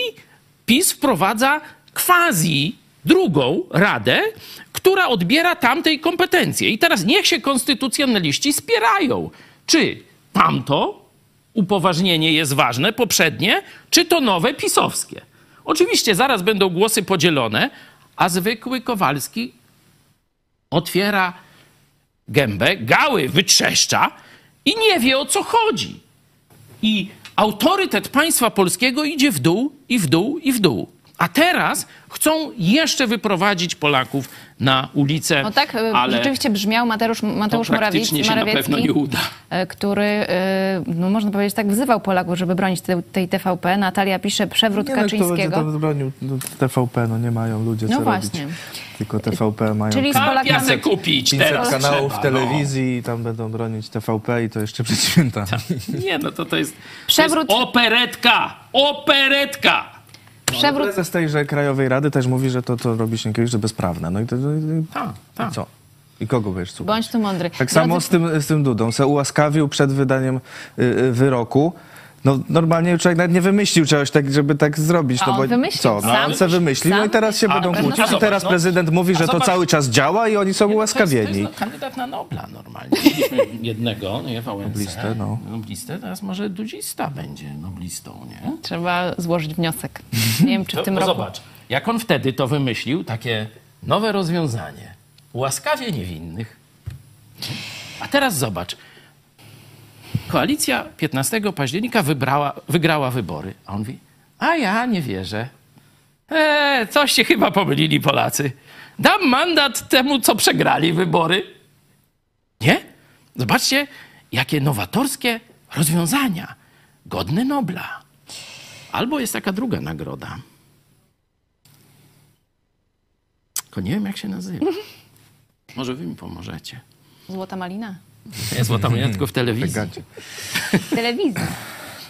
S2: PiS wprowadza quasi drugą radę, która odbiera tamtej kompetencje. I teraz niech się konstytucjonaliści spierają, czy tamto upoważnienie jest ważne, poprzednie, czy to nowe pisowskie. Oczywiście zaraz będą głosy podzielone, a zwykły Kowalski otwiera gębę, gały wytrzeszcza i nie wie o co chodzi. I autorytet państwa polskiego idzie w dół i w dół i w dół. A teraz chcą jeszcze wyprowadzić Polaków na ulicę.
S1: No tak, e,
S2: ale
S1: rzeczywiście brzmiał Mateusz, Mateusz
S2: to praktycznie
S1: Morawiecki,
S2: się na pewno nie uda.
S1: e, który, e, no można powiedzieć, tak wzywał Polaków, żeby bronić te, tej TVP. Natalia pisze przewrót
S3: Nie, no, kto będzie
S1: Kaczyńskiego.
S3: bronił no, TVP, no nie mają ludzie
S1: No
S3: co
S1: właśnie.
S3: robić. Tylko TVP mają
S1: Czyli z
S3: tam
S1: Polakami-
S2: Ja chcę kupić
S3: 500
S2: teraz
S3: kanałów
S2: trzeba,
S3: w telewizji i tam będą bronić TVP i to jeszcze (laughs) przed świętami.
S2: No. Nie, no to to jest,
S1: Przewrót-
S2: to jest operetka! Operetka!
S1: Przewrót
S3: Prezes tejże Krajowej Rady też mówi, że to, co robi Sienkiewicz, to bezprawne. No i to, i,
S2: Tak, tak.
S3: i co? I kogo będziesz słuchać?
S1: Bądź tu mądry.
S3: Tak samo
S1: Drodzy-
S3: z tym, z tym Dudą. Se ułaskawił przed wydaniem y, y, wyroku. No normalnie człowiek nawet nie wymyślił czegoś tak, żeby tak zrobić.
S1: A
S3: no
S1: on
S3: bo
S1: wymyślił,
S3: co? No,
S1: sam
S3: on se wymyślił, no i teraz się
S2: A,
S3: będą kłócić. I teraz
S2: No.
S3: prezydent mówi, że to
S2: zobacz-
S3: cały czas działa i oni są
S2: Nie, no to jest-
S3: ułaskawieni.
S2: To jest no, kandydat na Nobla normalnie. Mieliśmy jednego, nie Wałęsę.
S3: Noblistę, no.
S2: Noblistę, teraz może Dudzista będzie noblistą, nie?
S1: Trzeba złożyć wniosek. Nie wiem, czy w tym
S2: no
S1: roku.
S2: zobacz, jak on wtedy to wymyślił, takie nowe rozwiązanie. Łaskawie niewinnych. A teraz zobacz. Koalicja 15 października wybrała, wygrała wybory. A on mówi, a ja nie wierzę. Eee, coś się chyba pomylili Polacy. Dam mandat temu, co przegrali wybory. Nie? Zobaczcie, jakie nowatorskie rozwiązania. Godne Nobla. Albo jest taka druga nagroda. Tylko nie wiem, jak się nazywa. Może wy mi pomożecie.
S1: Złota malina.
S2: Nie, Złota Moja, tylko w telewizji.
S1: Telewizji.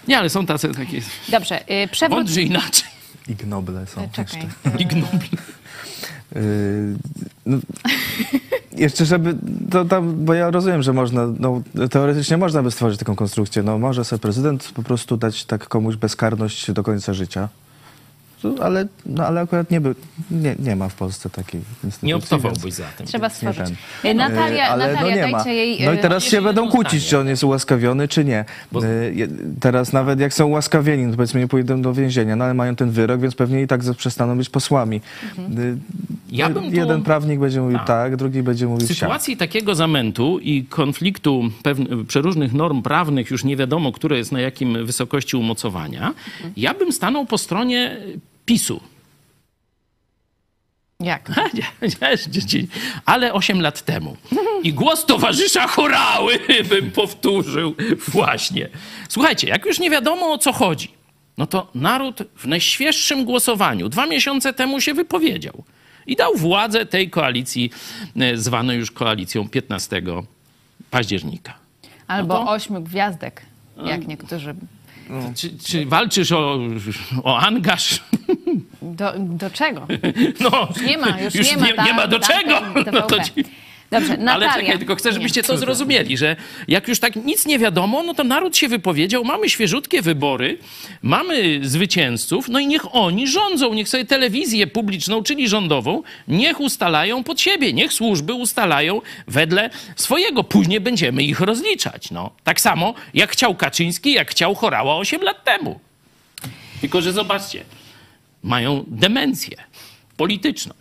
S2: Nie, ale są tacy takie
S1: Dobrze, y, przewrót...
S2: mądrzy inaczej.
S3: Ignoble są
S1: Czekaj.
S3: jeszcze.
S2: Ignobli.
S3: Yy, no, jeszcze żeby, to tam, bo ja rozumiem, że można, no, teoretycznie można by stworzyć taką konstrukcję. No, może sobie prezydent po prostu dać tak komuś bezkarność do końca życia. Ale, no, ale akurat nie, by, nie, nie ma w Polsce takiej instytucji.
S2: Nie optowałbyś za tym.
S1: Trzeba stworzyć.
S3: ten.
S1: Y, Natalia,
S3: E, ale
S1: Natalia
S3: no nie ma.
S1: dajcie jej...
S3: No i
S1: y,
S3: teraz się będą kłócić, czy on jest ułaskawiony, czy nie.
S2: Bo-
S3: E, Teraz nawet jak są ułaskawieni, no to powiedzmy nie pójdą do więzienia, no ale mają ten wyrok, więc pewnie i tak przestaną być posłami.
S1: Mhm.
S3: E,
S2: Ja
S3: no,
S2: bym tu-
S3: Jeden prawnik będzie mówił
S2: Tak.
S3: tak, drugi będzie
S2: W
S3: mówił siak.
S2: sytuacji takiego zamętu i konfliktu pewne, przeróżnych norm prawnych, już nie wiadomo, które jest na jakim wysokości umocowania, ja bym stanął po stronie PiSu.
S1: Jak? (laughs)
S2: Ale 8 lat temu. I głos towarzysza chorały (laughs) bym powtórzył właśnie. Słuchajcie, jak już nie wiadomo o co chodzi, no to naród w najświeższym głosowaniu dwa miesiące temu się wypowiedział i dał władzę tej koalicji, e, zwanej już koalicją 15 października.
S1: Albo
S2: No to-
S1: ośmiu gwiazdek, jak niektórzy.
S2: Czy, czy walczysz o, o angaż?
S1: Do, do czego? (laughs)
S2: No,
S1: Nie ma, już,
S2: już
S1: nie ma.
S2: nie, nie ma do czego. (laughs) No to ci...
S1: Dobrze, (laughs) Natalia.
S2: Ale czekaj, tylko chcę, żebyście
S1: Nie.
S2: to zrozumieli, że jak już tak nic nie wiadomo, no to naród się wypowiedział, mamy świeżutkie wybory, mamy zwycięzców, no i niech oni rządzą, niech sobie telewizję publiczną, czyli rządową, niech ustalają pod siebie, niech służby ustalają wedle swojego. Później będziemy ich rozliczać. No. Tak samo jak chciał Kaczyński, jak chciał Chorała 8 lat temu. Tylko, że zobaczcie, mają demencję polityczną.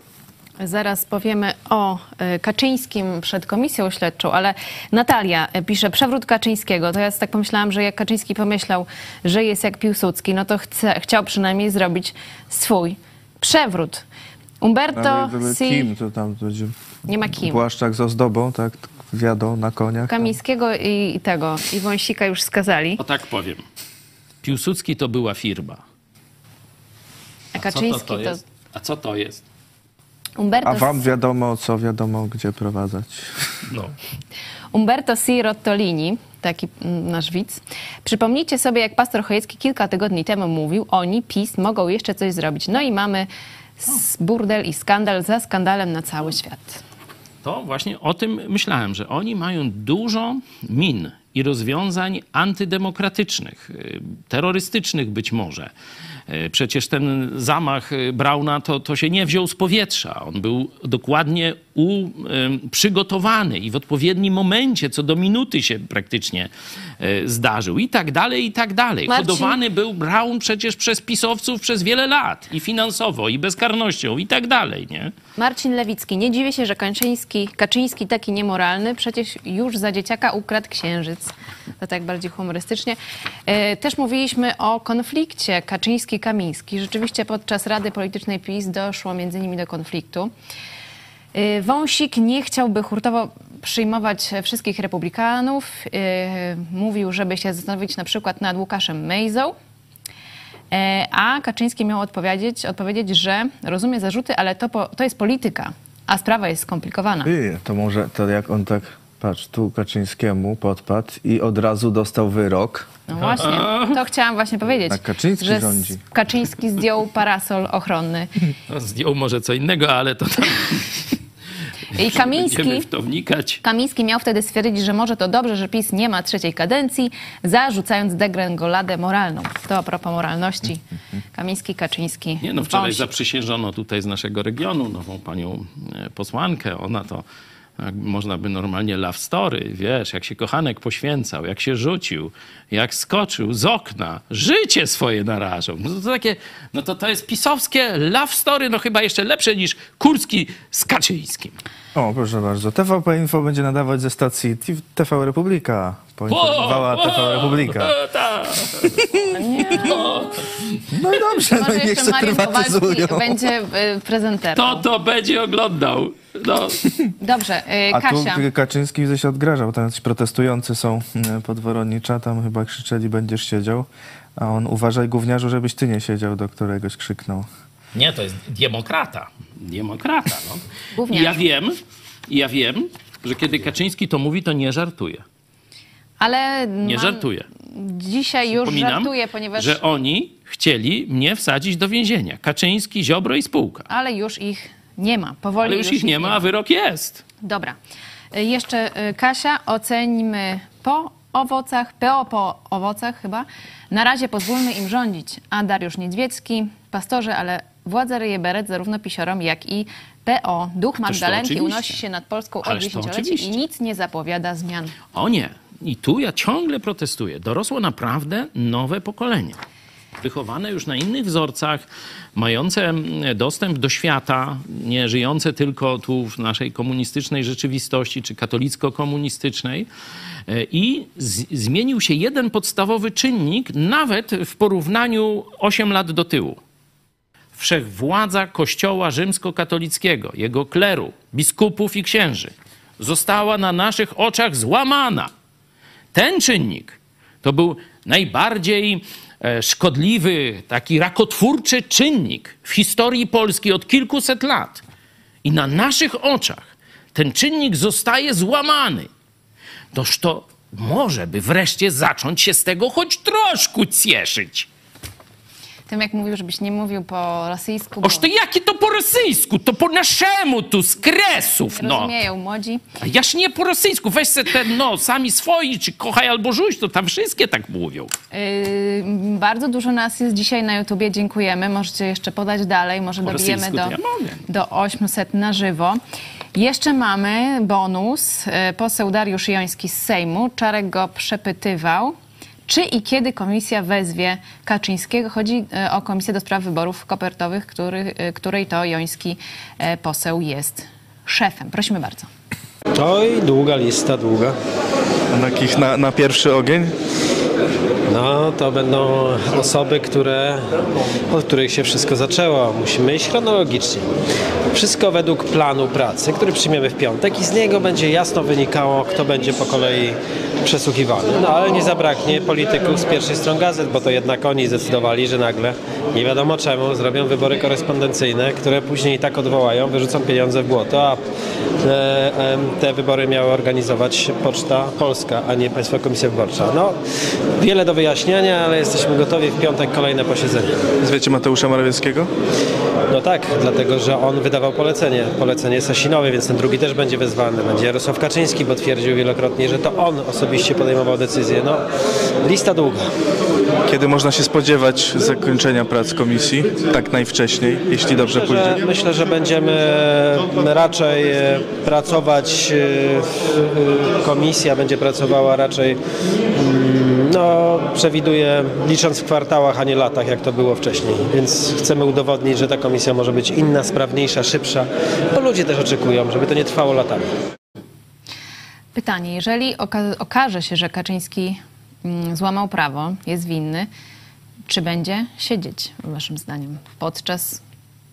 S1: Zaraz powiemy o e, Kaczyńskim przed komisją śledczą, ale Natalia e, pisze przewrót Kaczyńskiego. To ja tak pomyślałam, że jak Kaczyński pomyślał, że jest jak Piłsudski, no to chce, chciał przynajmniej zrobić swój przewrót. Umberto
S3: Ale gdyby
S1: Si...
S3: Kim, to tam będzie
S1: Nie ma kim.
S3: Błaszczak z ozdobą, tak, wiadą na koniach.
S1: Kamińskiego i, i tego, i Wąsika już skazali.
S2: O tak powiem. Piłsudski to była firma.
S1: A
S2: Co
S1: Kaczyński
S2: to, to jest? A co to jest?
S1: Umberto
S3: A wam wiadomo, co wiadomo, gdzie prowadzać. (laughs)
S2: No.
S1: Umberto C. Rottolini, taki mm, nasz widz. Przypomnijcie sobie, jak pastor Chojecki kilka tygodni temu mówił, oni, PiS, mogą jeszcze coś zrobić. No i mamy burdel i skandal za skandalem na cały świat.
S2: To właśnie o tym myślałem, że oni mają dużo min i rozwiązań antydemokratycznych, y, terrorystycznych być może. Y, Przecież ten zamach y, Brauna to, to się nie wziął z powietrza. On był dokładnie u, przygotowany i w odpowiednim momencie, co do minuty się praktycznie zdarzył. I tak dalej, i tak dalej.
S1: Marcin-
S2: Hodowany był Braun przecież przez pisowców przez wiele lat. I finansowo, i bezkarnością, i tak dalej, nie?
S1: Marcin Lewicki. Nie dziwię się, że Kaczyński, Kaczyński taki niemoralny, przecież już za dzieciaka ukradł księżyc. To tak bardziej humorystycznie. E, Też mówiliśmy o konflikcie Kaczyński-Kamiński. Rzeczywiście podczas Rady Politycznej PiS doszło między nimi do konfliktu. E, Wąsik nie chciałby hurtowo przyjmować wszystkich republikanów. E, Mówił, żeby się zastanowić na przykład nad Łukaszem Mejzą. E, A Kaczyński miał odpowiedzieć, odpowiedzieć, że rozumie zarzuty, ale to, po, to jest polityka, a sprawa jest skomplikowana.
S3: Ty, to może, to jak on tak, patrz, tu Kaczyńskiemu podpadł i od razu dostał wyrok.
S1: No właśnie, to chciałam właśnie powiedzieć.
S3: Tak Kaczyński
S1: że
S3: rządzi.
S1: Kaczyński zdjął parasol ochronny. (laughs)
S2: No, zdjął może co innego, ale to tam (laughs)
S1: I Kamiński,
S2: w to wnikać.
S1: Kamiński miał wtedy stwierdzić, że może to dobrze, że PiS nie ma trzeciej kadencji, zarzucając degrengoladę moralną. To a propos moralności. Kamiński, Kaczyński.
S2: Nie no, wczoraj
S1: Wąsik.
S2: zaprzysiężono tutaj z naszego regionu nową panią e, posłankę. Ona to można by normalnie love story, wiesz, jak się kochanek poświęcał, jak się rzucił, jak skoczył z okna, życie swoje narażał. No to, takie, no to to jest pisowskie love story, no chyba jeszcze lepsze niż Kurski z Kaczyńskim.
S3: O, proszę bardzo. TVP Info będzie nadawać ze stacji TV Republika. Poinformowała TV Republika. (laughs)
S2: o.
S3: No i dobrze, no i niech
S1: jeszcze
S3: się prywatyzują.
S1: Będzie y, prezenterem.
S2: To to będzie oglądał. No.
S1: Dobrze, y,
S3: A tu
S1: Kasia.
S3: Kaczyński widzę się odgrażał. Tam jacyś protestujący są e, pod Woronicza. Tam chyba krzyczeli, będziesz siedział. A on, uważaj gówniarzu, żebyś ty nie siedział, do któregoś krzyknął.
S2: Nie, to jest demokrata. Demokrata, no.
S1: Gówniarz.
S2: ja wiem, ja wiem, że kiedy Kaczyński to mówi, to nie żartuje.
S1: Ale
S2: Nie
S1: mam-
S2: żartuje.
S1: dzisiaj już
S2: Przypominam,
S1: żartuję, ponieważ...
S2: że oni chcieli mnie wsadzić do więzienia. Kaczyński, Ziobro i spółka.
S1: Ale już ich nie ma. Powoli
S2: Ale już ich nie ma, a wyrok jest.
S1: Dobra. Y, Jeszcze y, Kasia, ocenimy po owocach, PO po owocach chyba. Na razie pozwólmy im rządzić. A Dariusz Niedźwiecki, pastorze, ale władza ryje beret zarówno pisiorom, jak i PO. Duch Magdalenki unosi się nad Polską od dziesięcioleci i nic nie zapowiada zmian.
S2: O nie. I tu ja ciągle protestuję. Dorosło naprawdę nowe pokolenie. Wychowane już na innych wzorcach, mające mm, dostęp do świata, nie żyjące tylko tu w naszej komunistycznej rzeczywistości czy katolicko-komunistycznej. E, I z- zmienił się jeden podstawowy czynnik, nawet w porównaniu 8 lat do tyłu wszechwładza Kościoła rzymskokatolickiego, jego kleru, biskupów i księży, została na naszych oczach złamana. Ten czynnik to był najbardziej e, szkodliwy, taki rakotwórczy czynnik w historii Polski od kilkuset lat. I na naszych oczach ten czynnik zostaje złamany. Toż to może by wreszcie zacząć się z tego choć troszkę cieszyć.
S1: Tym jak mówił, żebyś nie mówił po rosyjsku,
S2: Oż to jakie to po rosyjsku, to po naszemu tu, z kresów, no.
S1: rozumieją młodzi.
S2: A Jaż nie po rosyjsku, weź se ten, no, sami swoi, czy kochaj albo rzuć, to tam wszystkie tak mówią.
S1: Yy, bardzo dużo nas jest dzisiaj na YouTubie, dziękujemy. Możecie jeszcze podać dalej, może
S2: Po
S1: dobijemy do, do 800 na żywo. Jeszcze mamy bonus. Yy, Poseł Dariusz Joński z Sejmu. Czarek go przepytywał. Czy i kiedy komisja wezwie Kaczyńskiego? Chodzi yy, o Komisję do Spraw Wyborów Kopertowych, który, yy, której to Joński poseł jest szefem. Prosimy bardzo.
S13: Oj, długa lista, długa.
S3: A takich na, na pierwszy ogień?
S13: No, to będą osoby, które, od których się wszystko zaczęło. Musimy iść chronologicznie. Wszystko według planu pracy, który przyjmiemy w piątek i z niego będzie jasno wynikało, kto będzie po kolei przesłuchiwany. No ale nie zabraknie polityków z pierwszej strony gazet, bo to jednak oni zdecydowali, że nagle nie wiadomo czemu zrobią wybory korespondencyjne, które później tak odwołają, wyrzucą pieniądze w błoto, a e, te wybory miały organizować Poczta Polska, a nie Państwowa Komisja Wyborcza. No, wiele do wyjaśniania, ale jesteśmy gotowi w piątek kolejne posiedzenie.
S3: Zwiecie Mateusza Morawieckiego?
S13: No tak, dlatego że on wydawał polecenie, polecenie Sasinowi, więc ten drugi też będzie wezwany. Będzie Jarosław Kaczyński, bo twierdził wielokrotnie, że to on osobiście podejmował decyzję. No, lista długa.
S3: Kiedy można się spodziewać zakończenia prac komisji? Tak najwcześniej, jeśli dobrze
S13: Myślę, że,
S3: pójdzie.
S13: myślę, że będziemy raczej e, pracować, e, w- e, komisja będzie pracowała raczej, mm, no przewiduję, licząc w kwartałach, a nie latach, jak to było wcześniej. Więc chcemy udowodnić, że ta komisja może być inna, sprawniejsza, szybsza, bo ludzie też oczekują, żeby to nie trwało latami.
S1: Pytanie, jeżeli oka- okaże się, że Kaczyński mm, złamał prawo, jest winny, czy będzie siedzieć, waszym zdaniem, podczas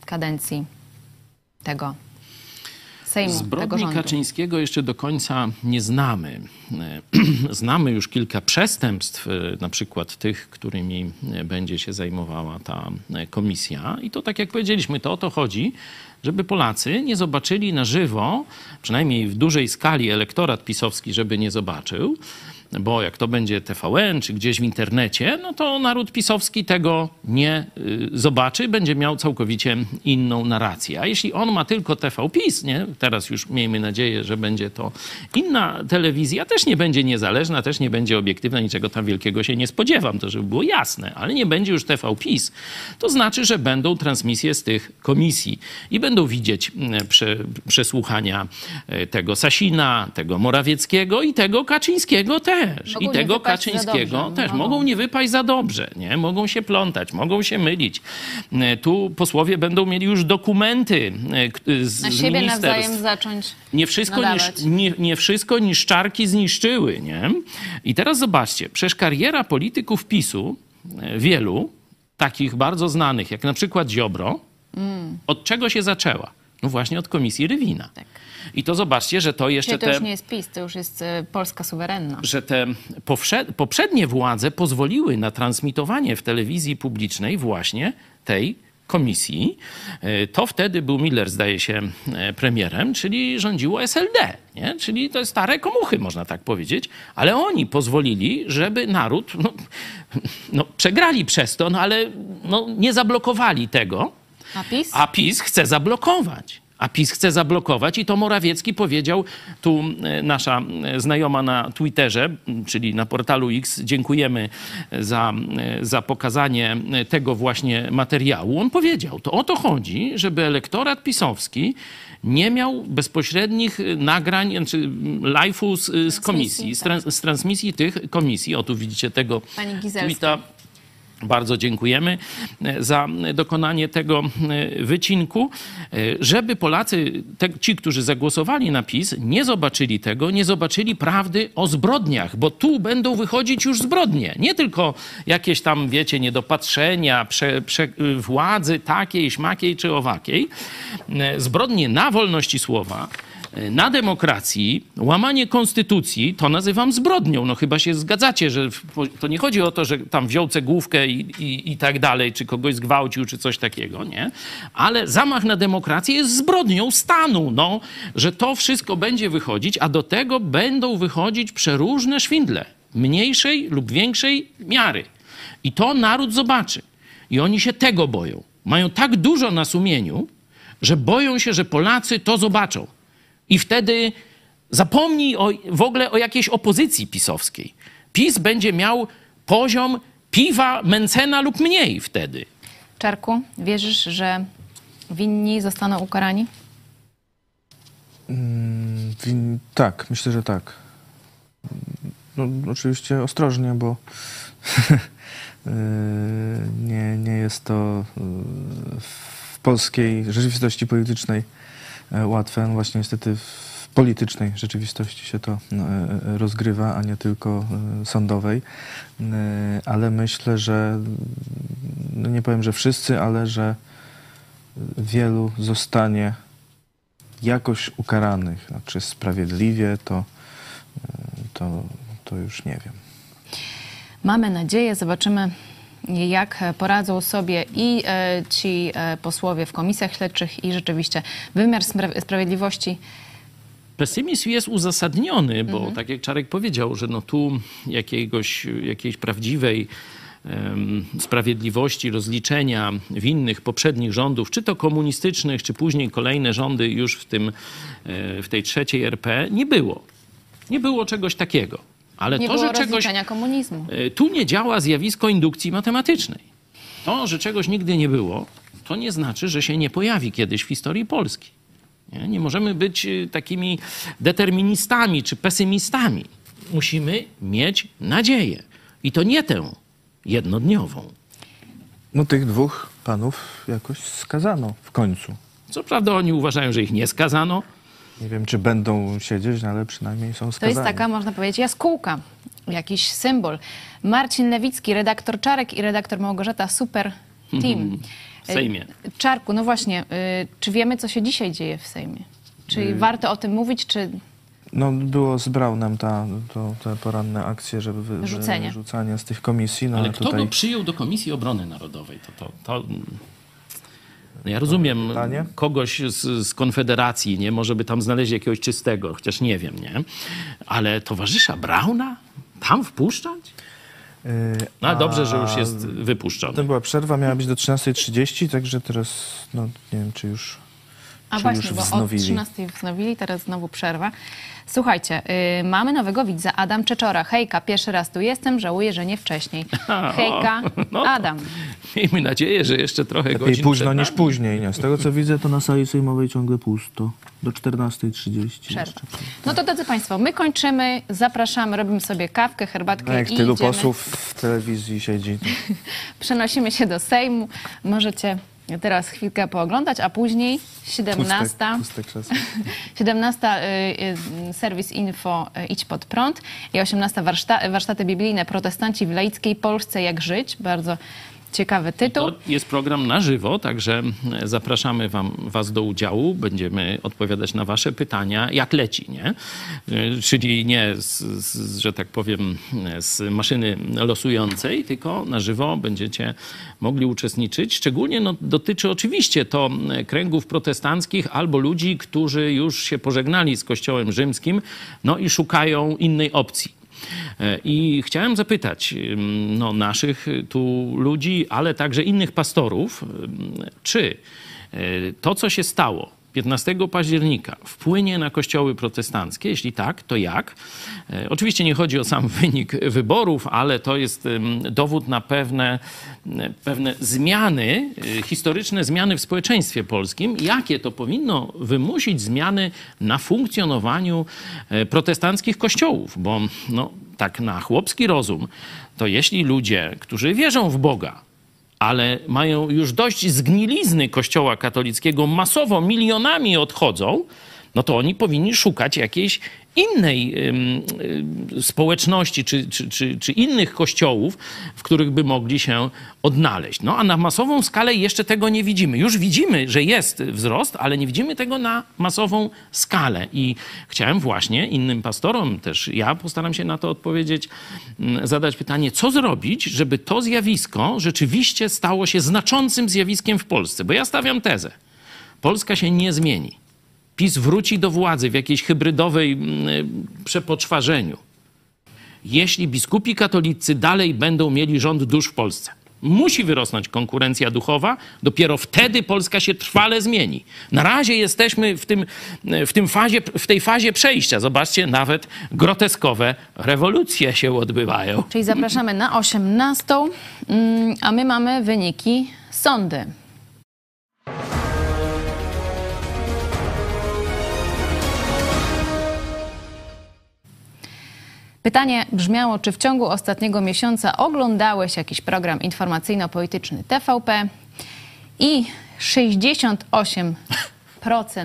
S1: kadencji tego Sejmu,
S2: Zbrodni? Kaczyńskiego jeszcze do końca nie znamy. (clears throat) Znamy już kilka przestępstw, e, na przykład tych, którymi będzie się zajmowała ta komisja. I to tak jak powiedzieliśmy, to o to chodzi, żeby Polacy nie zobaczyli na żywo, przynajmniej w dużej skali elektorat pisowski, żeby nie zobaczył, bo jak to będzie TVN czy gdzieś w internecie, no to naród pisowski tego nie y, zobaczy, będzie miał całkowicie inną narrację. A jeśli on ma tylko TV PiS, nie? teraz już miejmy nadzieję, że będzie to inna telewizja, też nie będzie niezależna, też nie będzie obiektywna, niczego tam wielkiego się nie spodziewam, to żeby było jasne, ale nie będzie już TV PiS. To znaczy, że będą transmisje z tych komisji i będą widzieć mm, prze, przesłuchania e, tego Sasina, tego Morawieckiego i tego Kaczyńskiego też.
S1: Mogą
S2: I tego Kaczyńskiego też.
S1: Mogą.
S2: Mogą nie wypaść za dobrze, nie? Mogą się plątać, mogą się mylić. E, Tu posłowie będą mieli już dokumenty e, k- z,
S1: Na siebie
S2: ministerstw.
S1: nawzajem zacząć
S2: Nie wszystko, niż, nie, nie wszystko niszczarki zniszczyły, nie? I teraz zobaczcie, przecież kariera polityków PiSu, e, wielu, takich bardzo znanych, jak na przykład Ziobro,
S1: Mm.
S2: od czego się zaczęła? No właśnie od komisji Rywina. I to zobaczcie, że to jeszcze
S1: Czyli to
S2: te
S1: już nie jest PiS, to już jest y, Polska suwerenna.
S2: że te poprzednie władze pozwoliły na transmitowanie w telewizji publicznej właśnie tej komisji. E, To wtedy był Miller, zdaje się, e, premierem, czyli rządziło SLD, nie? czyli to stare komuchy, można tak powiedzieć, ale oni pozwolili, żeby naród, no, no przegrali przez to, no ale no, nie zablokowali tego,
S1: A PiS?
S2: a PiS chce zablokować. A PiS chce zablokować i to Morawiecki powiedział, tu e, nasza e, znajoma na Twitterze, czyli na portalu X, dziękujemy za, e, za pokazanie e, tego właśnie materiału. On powiedział, to o to chodzi, żeby elektorat pisowski nie miał bezpośrednich nagrań, znaczy m, live'u z, z komisji, z, trans, z transmisji tych komisji. O, tu widzicie tego
S1: Pani Gizelska.
S2: tweeta. Bardzo dziękujemy e, za dokonanie tego e, wycinku, e, żeby Polacy, te, ci, którzy zagłosowali na PiS, nie zobaczyli tego, nie zobaczyli prawdy o zbrodniach, bo tu będą wychodzić już zbrodnie. Nie tylko jakieś tam, wiecie, niedopatrzenia, prze, prze, władzy takiej, śmakiej czy owakiej. Zbrodnie na wolności słowa, na demokracji, łamanie konstytucji, to nazywam zbrodnią. No chyba się zgadzacie, że to nie chodzi o to, że tam wziął cegłówkę i, i, i tak dalej, czy kogoś zgwałcił, czy coś takiego, nie? Ale zamach na demokrację jest zbrodnią stanu, no, że to wszystko będzie wychodzić, a do tego będą wychodzić przeróżne szwindle, mniejszej lub większej miary. I to naród zobaczy. I oni się tego boją. Mają tak dużo na sumieniu, że boją się, że Polacy to zobaczą. I wtedy zapomnij o, w ogóle o jakiejś opozycji pisowskiej. PiS będzie miał poziom piwa Mencena lub mniej wtedy.
S1: Czarku, wierzysz, że winni zostaną ukarani?
S3: Mm, win- tak, myślę, że tak. No, oczywiście ostrożnie, bo yy, (laughs) nie, nie jest to yy, w polskiej rzeczywistości politycznej łatwe. No właśnie niestety w politycznej rzeczywistości się to e, e, rozgrywa, a nie tylko e, sądowej. Ale myślę, że no nie powiem, że wszyscy, ale że wielu zostanie jakoś ukaranych. Czy sprawiedliwie, to, to, to już nie wiem.
S1: Mamy nadzieję, zobaczymy, jak poradzą sobie i e, ci e, posłowie w komisjach śledczych, i rzeczywiście wymiar spra- sprawiedliwości.
S2: Pesymizm jest uzasadniony, bo tak jak Czarek powiedział, że no tu jakiegoś, jakiejś prawdziwej em, sprawiedliwości, rozliczenia winnych poprzednich rządów, czy to komunistycznych, czy później kolejne rządy już w, tym, e, w tej trzeciej RP, nie było. Nie było czegoś takiego. Ale
S1: Nie
S2: to,
S1: było
S2: że czegoś
S1: komunizmu.
S2: E, Tu nie działa zjawisko indukcji matematycznej. To, że czegoś nigdy nie było, to nie znaczy, że się nie pojawi kiedyś w historii Polski. Nie, nie możemy być e, takimi deterministami czy pesymistami. Musimy mieć nadzieję. I to nie tę jednodniową.
S3: No tych dwóch panów jakoś skazano w końcu.
S2: Co prawda oni uważają, że ich nie skazano.
S3: Nie wiem, czy będą siedzieć, no ale przynajmniej są
S1: To
S3: skazani.
S1: jest taka, można powiedzieć, jaskółka, jakiś symbol. Marcin Lewicki, redaktor Czarek i redaktor Małgorzata, super team. (laughs)
S2: W Sejmie.
S1: Czarku, no właśnie, y, czy wiemy, co się dzisiaj dzieje w Sejmie? Czy
S3: Y-
S1: warto o tym mówić, czy
S3: No było z Braunem ta, to, te poranne akcje, żeby wy,
S1: Wyrzucenie.
S3: wyrzucanie z tych komisji. No
S2: Ale
S3: ale
S2: kto
S3: tutaj
S2: go przyjął do Komisji Obrony Narodowej? To, to, to... No ja rozumiem kogoś z, z Konfederacji, nie? Może by tam znaleźli jakiegoś czystego, chociaż nie wiem, nie? Ale towarzysza Brauna tam wpuszczać?
S3: Yy,
S2: No ale dobrze,
S3: a
S2: że już jest wypuszczony.
S3: Potem była przerwa, miała być do 13.30, także teraz no, nie wiem, czy już,
S1: A właśnie,
S3: już
S1: bo od
S3: wznowili.
S1: 13 wznowili, teraz znowu przerwa. Słuchajcie, y, mamy nowego widza, Adam Czeczora. Hejka, pierwszy raz tu jestem, żałuję, że nie wcześniej. (laughs) Hejka,
S2: no
S1: Adam.
S2: Miejmy nadzieję, że jeszcze trochę
S3: Lepiej
S2: godzin
S3: późno
S2: przed
S3: niż
S2: nami.
S3: później, nie? Z tego co widzę, to na sali sejmowej ciągle pusto. Do 14.30.
S1: Przerwa. No to drodzy Państwo, my kończymy, zapraszamy, robimy sobie kawkę, herbatkę
S3: No jak
S1: i
S3: tylu
S1: idziemy.
S3: posłów w telewizji siedzi. (laughs)
S1: Przenosimy się do Sejmu. Możecie teraz chwilkę pooglądać, a później 17.
S3: Puste, puste krzesło. (laughs)
S1: 17 y, y, serwis info y, Idź pod prąd i 18 warszta, warsztaty biblijne Protestanci w laickiej Polsce jak żyć. Bardzo ciekawy tytuł.
S2: To jest program na żywo, także zapraszamy wam, Was do udziału. Będziemy odpowiadać na Wasze pytania, jak leci, nie? Czyli nie, z, z, że tak powiem, z maszyny losującej, tylko na żywo będziecie mogli uczestniczyć. Szczególnie no, dotyczy oczywiście to kręgów protestanckich albo ludzi, którzy już się pożegnali z Kościołem Rzymskim, no i szukają innej opcji. E, I chciałem zapytać no, naszych tu ludzi, ale także innych pastorów, czy y, to, co się stało 15 października wpłynie na kościoły protestanckie? Jeśli tak, to jak? E, Oczywiście nie chodzi o sam (laughs) wynik wyborów, ale to jest dowód na pewne, pewne zmiany, y, historyczne zmiany w społeczeństwie polskim. Jakie to powinno wymusić zmiany na funkcjonowaniu e, protestanckich kościołów? Bo no, tak na chłopski rozum, to jeśli ludzie, którzy wierzą w Boga, ale mają już dość zgnilizny Kościoła katolickiego, masowo milionami odchodzą, no to oni powinni szukać jakiejś innej społeczności czy, czy, czy, czy innych kościołów, w których by mogli się odnaleźć. No a na masową skalę jeszcze tego nie widzimy. Już widzimy, że jest wzrost, ale nie widzimy tego na masową skalę. I chciałem właśnie innym pastorom, też ja postaram się na to odpowiedzieć, mm, zadać pytanie, co zrobić, żeby to zjawisko rzeczywiście stało się znaczącym zjawiskiem w Polsce. Bo ja stawiam tezę. Polska się nie zmieni. PiS wróci do władzy w jakiejś hybrydowej mm, przepoczwarzeniu. Jeśli biskupi katolicy dalej będą mieli rząd dusz w Polsce. Musi wyrosnąć konkurencja duchowa, dopiero wtedy Polska się trwale zmieni. Na razie jesteśmy w, tym, w, tym fazie, w tej fazie przejścia. Zobaczcie, nawet groteskowe rewolucje się odbywają.
S1: Czyli zapraszamy na 18, mm, a my mamy wyniki sądy. Pytanie brzmiało, czy w ciągu ostatniego miesiąca oglądałeś jakiś program informacyjno-polityczny TVP i 68%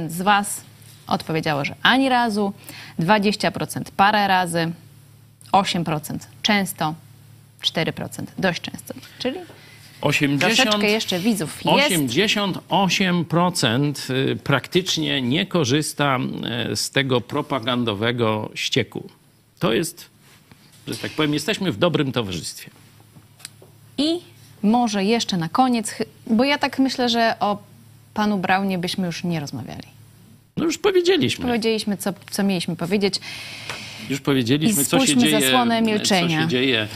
S1: z Was odpowiedziało, że ani razu, 20% parę razy, 8% często, 4% dość często. Czyli
S2: 80,
S1: troszeczkę jeszcze widzów jest.
S2: 88% y, praktycznie nie korzysta y, z tego propagandowego ścieku. To jest, że tak powiem, jesteśmy w dobrym towarzystwie.
S1: I może jeszcze na koniec, bo ja tak myślę, że o panu Braunie byśmy już nie rozmawiali.
S2: No już powiedzieliśmy.
S1: Powiedzieliśmy, co, co mieliśmy powiedzieć.
S2: Już powiedzieliśmy,
S1: I
S2: co się dzieje,
S1: zasłonę
S2: co
S1: milczenia.
S2: się dzieje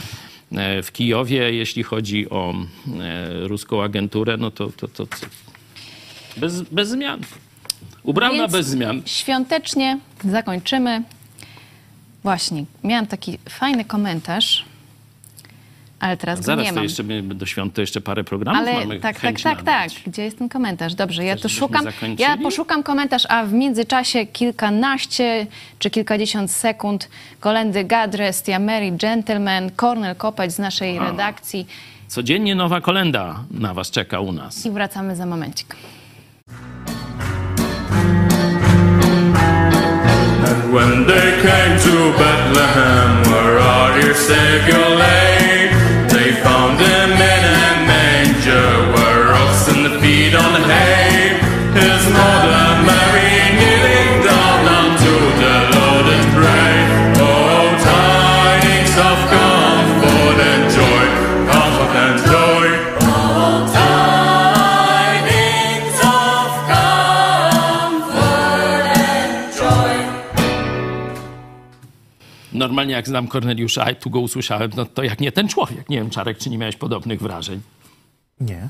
S2: e, w Kijowie, jeśli chodzi o e, ruską agenturę, no to, to, to, to bez, bez zmian. Ubrana
S1: Więc
S2: bez zmian.
S1: Świątecznie zakończymy. Właśnie, miałam taki fajny komentarz, ale teraz go
S2: Zaraz
S1: nie
S2: to
S1: mam.
S2: jeszcze my do świąt to jeszcze parę programów
S1: Ale
S2: mamy
S1: tak, tak, tak, tak. Gdzie jest ten komentarz? Dobrze, ja
S2: Chcesz,
S1: to
S2: żebyśmy
S1: szukam. Ja poszukam komentarz, a w międzyczasie kilkanaście czy kilkadziesiąt sekund kolendy Gadrest, ja Mary Gentleman, Kornel Kopeć z naszej
S2: A.
S1: redakcji
S2: Codziennie nowa kolenda na was czeka u nas.
S1: i wracamy za momencik.
S14: When they came to Bethlehem, where our dear Savior lay, they found him
S2: Normalnie jak znam Korneliusza, a tu go usłyszałem, no to jak nie ten człowiek. Nie wiem, Czarek, czy nie miałeś podobnych wrażeń?
S3: Nie.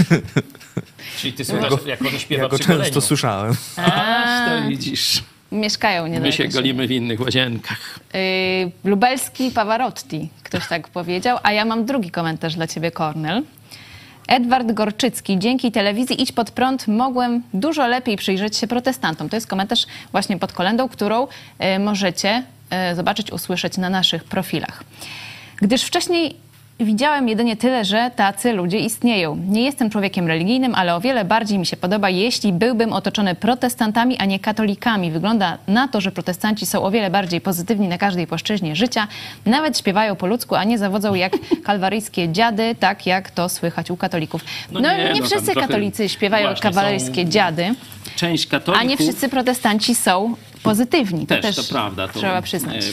S3: (laughs)
S2: Czyli ty słuchasz, jak on śpiewa
S3: Ja go
S2: przy
S3: często
S2: goleniu.
S3: słyszałem. (laughs)
S2: Aż to widzisz.
S1: Mieszkają niedaleko.
S2: My się golimy w innych łazienkach.
S1: Yy, lubelski Pavarotti, ktoś tak powiedział, a ja mam drugi komentarz dla ciebie, Kornel. Edward Gorczycki, dzięki telewizji Idź Pod Prąd mogłem dużo lepiej przyjrzeć się protestantom. To jest komentarz właśnie pod kolendą, którą e, możecie zobaczyć, usłyszeć na naszych profilach. Gdyż wcześniej widziałem jedynie tyle, że tacy ludzie istnieją. Nie jestem człowiekiem religijnym, ale o wiele bardziej mi się podoba, jeśli byłbym otoczony protestantami, a nie katolikami. Wygląda na to, że protestanci są o wiele bardziej pozytywni na każdej płaszczyźnie życia. Nawet śpiewają po ludzku, a nie zawodzą jak (laughs) kalwaryjskie dziady, tak jak to słychać u katolików. No,
S2: No
S1: nie,
S2: nie, no
S1: wszyscy katolicy śpiewają
S2: są-
S1: dziady,
S2: Część katolików...
S1: a nie wszyscy protestanci są pozytywni. To
S2: Też,
S1: też,
S2: to prawda. To,
S1: trzeba przyznać.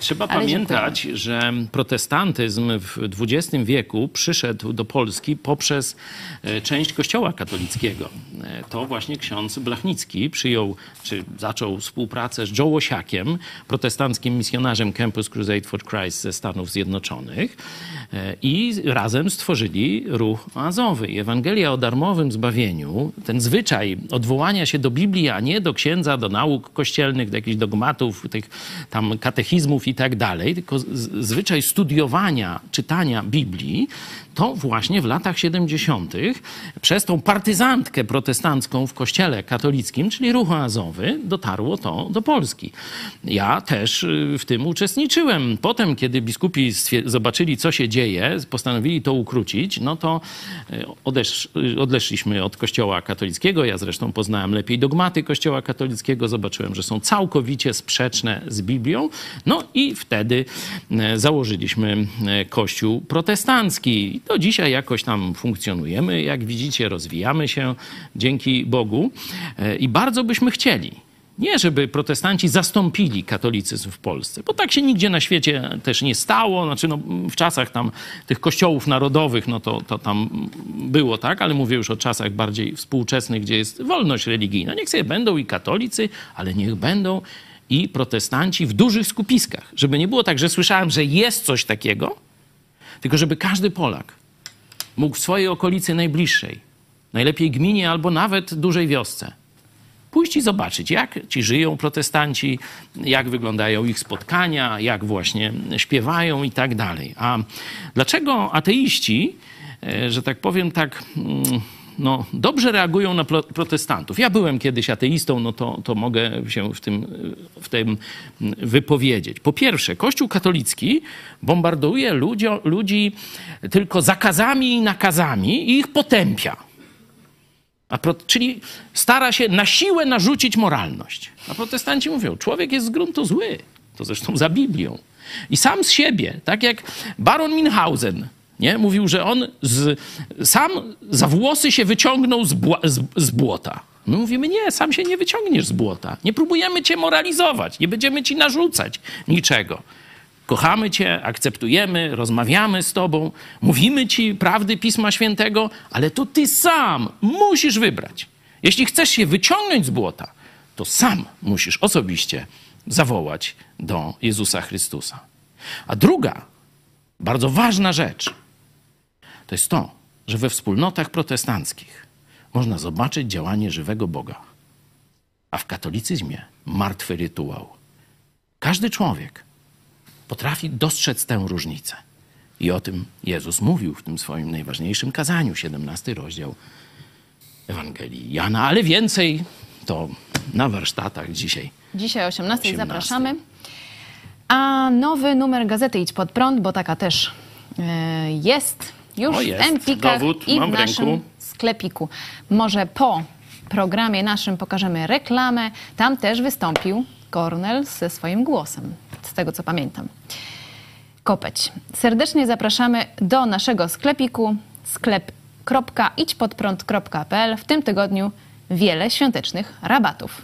S2: Trzeba
S1: Ale
S2: pamiętać, że protestantyzm w XX wieku przyszedł do Polski poprzez e, część kościoła katolickiego. E, To właśnie ksiądz Blachnicki przyjął, czy zaczął współpracę z Joe Łosiakiem, protestanckim misjonarzem Campus Crusade for Christ ze Stanów Zjednoczonych e, i razem stworzyli ruch oazowy. Ewangelia o darmowym zbawieniu, ten zwyczaj odwołania się do Biblii, a nie do księdza, do nauk kościelnych, do jakichś dogmatów, tych tam katechizmów i tak dalej, tylko zwyczaj studiowania, czytania Biblii, to właśnie w latach 70. przez tą partyzantkę protestancką w kościele katolickim, czyli ruch oazowy, dotarło to do Polski. Ja też y, w tym uczestniczyłem. Potem, kiedy biskupi zobaczyli, co się dzieje, postanowili to ukrócić, no to y, odesz, y, odeszliśmy od kościoła katolickiego. Ja zresztą poznałem lepiej dogmaty kościoła katolickiego, zobaczyłem, że są całkowicie sprzeczne z Biblią. No i wtedy e, założyliśmy e, kościół protestancki. Do dzisiaj jakoś tam funkcjonujemy. Jak widzicie, rozwijamy się dzięki Bogu E, i bardzo byśmy chcieli. Nie, żeby protestanci zastąpili katolicyzm w Polsce, bo tak się nigdzie na świecie też nie stało. Znaczy, no, w czasach tam tych kościołów narodowych, no to, to tam było tak, ale mówię już o czasach bardziej współczesnych, gdzie jest wolność religijna. Niech sobie będą i katolicy, ale niech będą i protestanci w dużych skupiskach. Żeby nie było tak, że słyszałem, że jest coś takiego, tylko żeby każdy Polak mógł w swojej okolicy najbliższej, najlepiej gminie albo nawet dużej wiosce, pójść i zobaczyć, jak ci żyją protestanci, jak wyglądają ich spotkania, jak właśnie śpiewają i tak dalej. A dlaczego ateiści, e, że tak powiem, tak. mm, No, dobrze reagują na pro- protestantów. Ja byłem kiedyś ateistą, no to, to mogę się w tym, w tym wypowiedzieć. Po pierwsze, Kościół katolicki bombarduje ludzio, ludzi tylko zakazami i nakazami i ich potępia. Czyli stara się na siłę narzucić moralność. A protestanci mówią, człowiek jest z gruntu zły. To zresztą za Biblią. I sam z siebie, tak jak baron Minhausen, nie? mówił, że on z, sam za włosy się wyciągnął z, bła, z, z błota. My mówimy, nie, sam się nie wyciągniesz z błota. Nie próbujemy cię moralizować, nie będziemy ci narzucać niczego. Kochamy Cię, akceptujemy, rozmawiamy z Tobą, mówimy Ci prawdy Pisma Świętego, ale to Ty sam musisz wybrać. Jeśli chcesz się wyciągnąć z błota, to sam musisz osobiście zawołać do Jezusa Chrystusa. A druga Bardzo ważna rzecz to jest to, że we wspólnotach protestanckich można zobaczyć działanie żywego Boga, a w katolicyzmie martwy rytuał. Każdy człowiek potrafi dostrzec tę różnicę. I o tym Jezus mówił w tym swoim najważniejszym kazaniu, 17 rozdział Ewangelii Jana, ale więcej to na warsztatach dzisiaj.
S1: Dzisiaj o 18,
S2: 18.
S1: zapraszamy. A nowy numer gazety Idź Pod Prąd, bo taka też e, jest już
S2: O, jest.
S1: w Empikach
S2: Dowód
S1: i w naszym sklepiku. Może po programie naszym pokażemy reklamę. Tam też wystąpił Kornel ze swoim głosem, z tego co pamiętam. Kopeć. Serdecznie zapraszamy do naszego sklepiku sklep.idźpodprąd.pl. W tym tygodniu wiele świątecznych rabatów.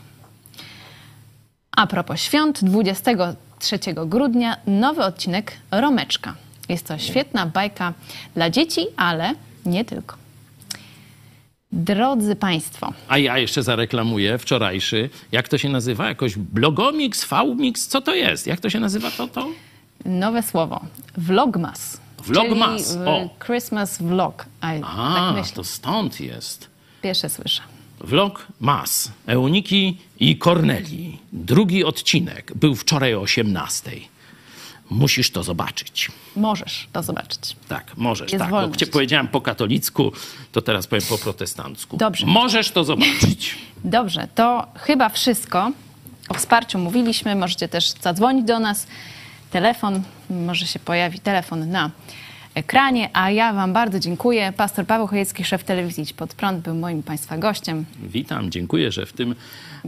S1: A propos świąt, 23 grudnia nowy odcinek Romeczka. Jest to świetna bajka dla dzieci, ale nie tylko. Drodzy Państwo,
S2: A ja jeszcze zareklamuję wczorajszy, jak to się nazywa? Jakoś blogomix, vmix, co to jest? Jak to się nazywa to? to?
S1: Nowe słowo. Vlogmas.
S2: Vlogmas,
S1: Czyli
S2: o.
S1: Christmas vlog. A,
S2: A,
S1: tak
S2: to stąd jest.
S1: Pierwsze słyszę.
S2: Vlog Mas, Euniki i Korneli. Drugi odcinek był wczoraj o 18. Musisz to zobaczyć.
S1: Możesz to zobaczyć.
S2: Tak, możesz.
S1: Jest
S2: tak, bo
S1: wolność.
S2: cię powiedziałem po katolicku, to teraz powiem po protestancku.
S1: Dobrze.
S2: Możesz to zobaczyć.
S1: Dobrze, to chyba wszystko. O wsparciu mówiliśmy. Możecie też zadzwonić do nas. Telefon, może się pojawi telefon na ekranie. A ja Wam bardzo dziękuję. Pastor Paweł Chojecki, szef telewizji Idź Pod Prąd, był moim Państwa gościem.
S2: Witam, dziękuję, że w tym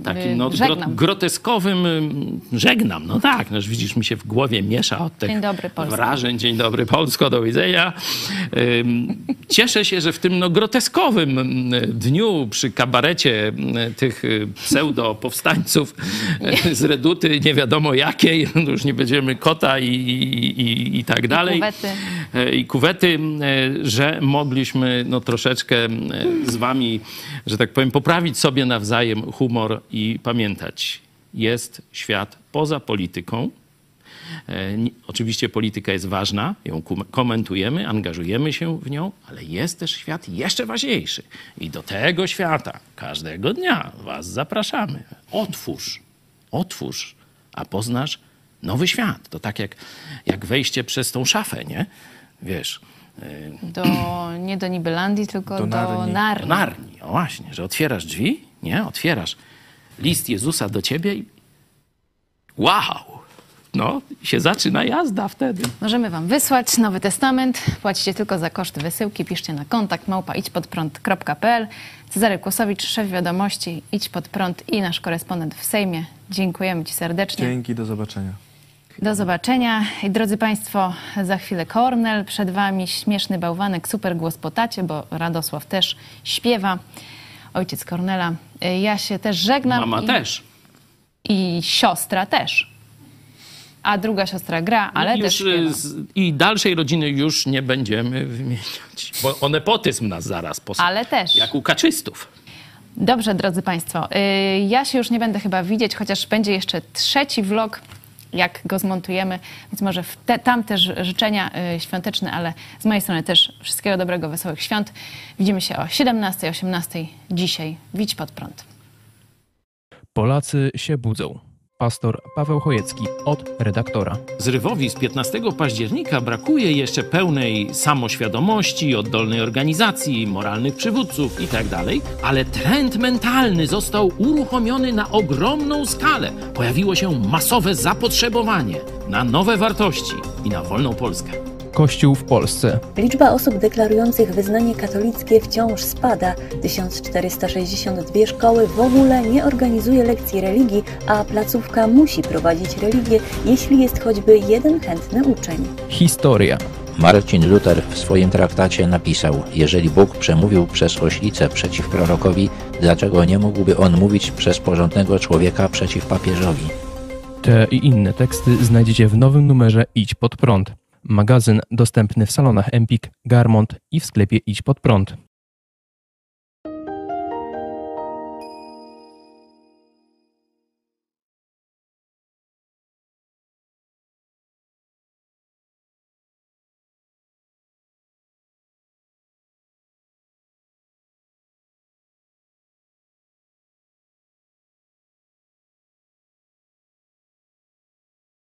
S2: takim no,
S1: żegnam.
S2: groteskowym ym, żegnam. No tak, no, widzisz, mi się w głowie miesza od tych
S1: Dzień dobry, Polsko.
S2: wrażeń. Dzień dobry Polsko, do widzenia. Cieszę się, że w tym no, groteskowym ym, dniu przy kabarecie ym, tych y, pseudo-powstańców (laughs) z Reduty, nie wiadomo jakiej, (laughs) no już nie będziemy kota i, i, i, i tak dalej.
S1: kuwety.
S2: I kuwety, e, że mogliśmy no, troszeczkę e, z wami, że tak powiem, poprawić sobie nawzajem humor i pamiętać, jest świat poza polityką. E, Oczywiście polityka jest ważna, ją komentujemy, angażujemy się w nią, ale jest też świat jeszcze ważniejszy. I do tego świata każdego dnia was zapraszamy. Otwórz, otwórz, a poznasz nowy świat. To tak jak, jak wejście przez tą szafę, nie? Wiesz, y,
S1: Do, nie do Nibelandii, tylko
S2: Do
S1: do,
S2: Narni.
S1: Narni.
S2: do Narni. O właśnie, że otwierasz drzwi, nie? Otwierasz list Jezusa do ciebie i wow! No, się zaczyna jazda wtedy.
S1: Możemy Wam wysłać Nowy Testament. Płacicie tylko za koszt wysyłki. Piszcie na kontakt małpa idźpodprąd.pl. Cezary Kłosowicz, szef wiadomości Idź Pod Prąd i nasz korespondent w Sejmie. Dziękujemy Ci serdecznie.
S3: Dzięki, do zobaczenia.
S1: Do zobaczenia. I drodzy Państwo, za chwilę Kornel. Przed Wami śmieszny bałwanek, super głos po tacie, bo Radosław też śpiewa. Ojciec Kornela. Ja się też żegnam.
S2: Mama
S1: i,
S2: też.
S1: I siostra też. A druga siostra gra, ale
S2: już,
S1: też śpiewa.
S2: y, z, I dalszej rodziny już nie będziemy wymieniać, bo o nepotyzm nas zaraz posłucha.
S1: Ale też.
S2: Jak u kaczystów.
S1: Dobrze, drodzy Państwo, y, ja się już nie będę chyba widzieć, chociaż będzie jeszcze trzeci vlog, jak go zmontujemy, więc może te, tam też życzenia y, świąteczne, ale z mojej strony też wszystkiego dobrego, wesołych świąt. Widzimy się o 17, 18 dzisiaj. Widź pod prąd.
S15: Polacy się budzą. Pastor Paweł Chojecki od redaktora.
S2: Zrywowi z 15 października brakuje jeszcze pełnej samoświadomości, oddolnej organizacji, moralnych przywódców itd., ale trend mentalny został uruchomiony na ogromną skalę. Pojawiło się masowe zapotrzebowanie na nowe wartości i na wolną Polskę.
S15: Kościół w Polsce.
S16: Liczba osób deklarujących wyznanie katolickie wciąż spada. 1462 szkoły w ogóle nie organizuje lekcji religii, a placówka musi prowadzić religię, jeśli jest choćby jeden chętny uczeń.
S15: Historia.
S17: Marcin Luther w swoim traktacie napisał: Jeżeli Bóg przemówił przez oślicę przeciw prorokowi, dlaczego nie mógłby on mówić przez porządnego człowieka przeciw papieżowi?
S15: Te i inne teksty znajdziecie w nowym numerze Idź Pod Prąd. Magazyn dostępny w salonach Empik, Garmont i w sklepie Idź Pod Prąd.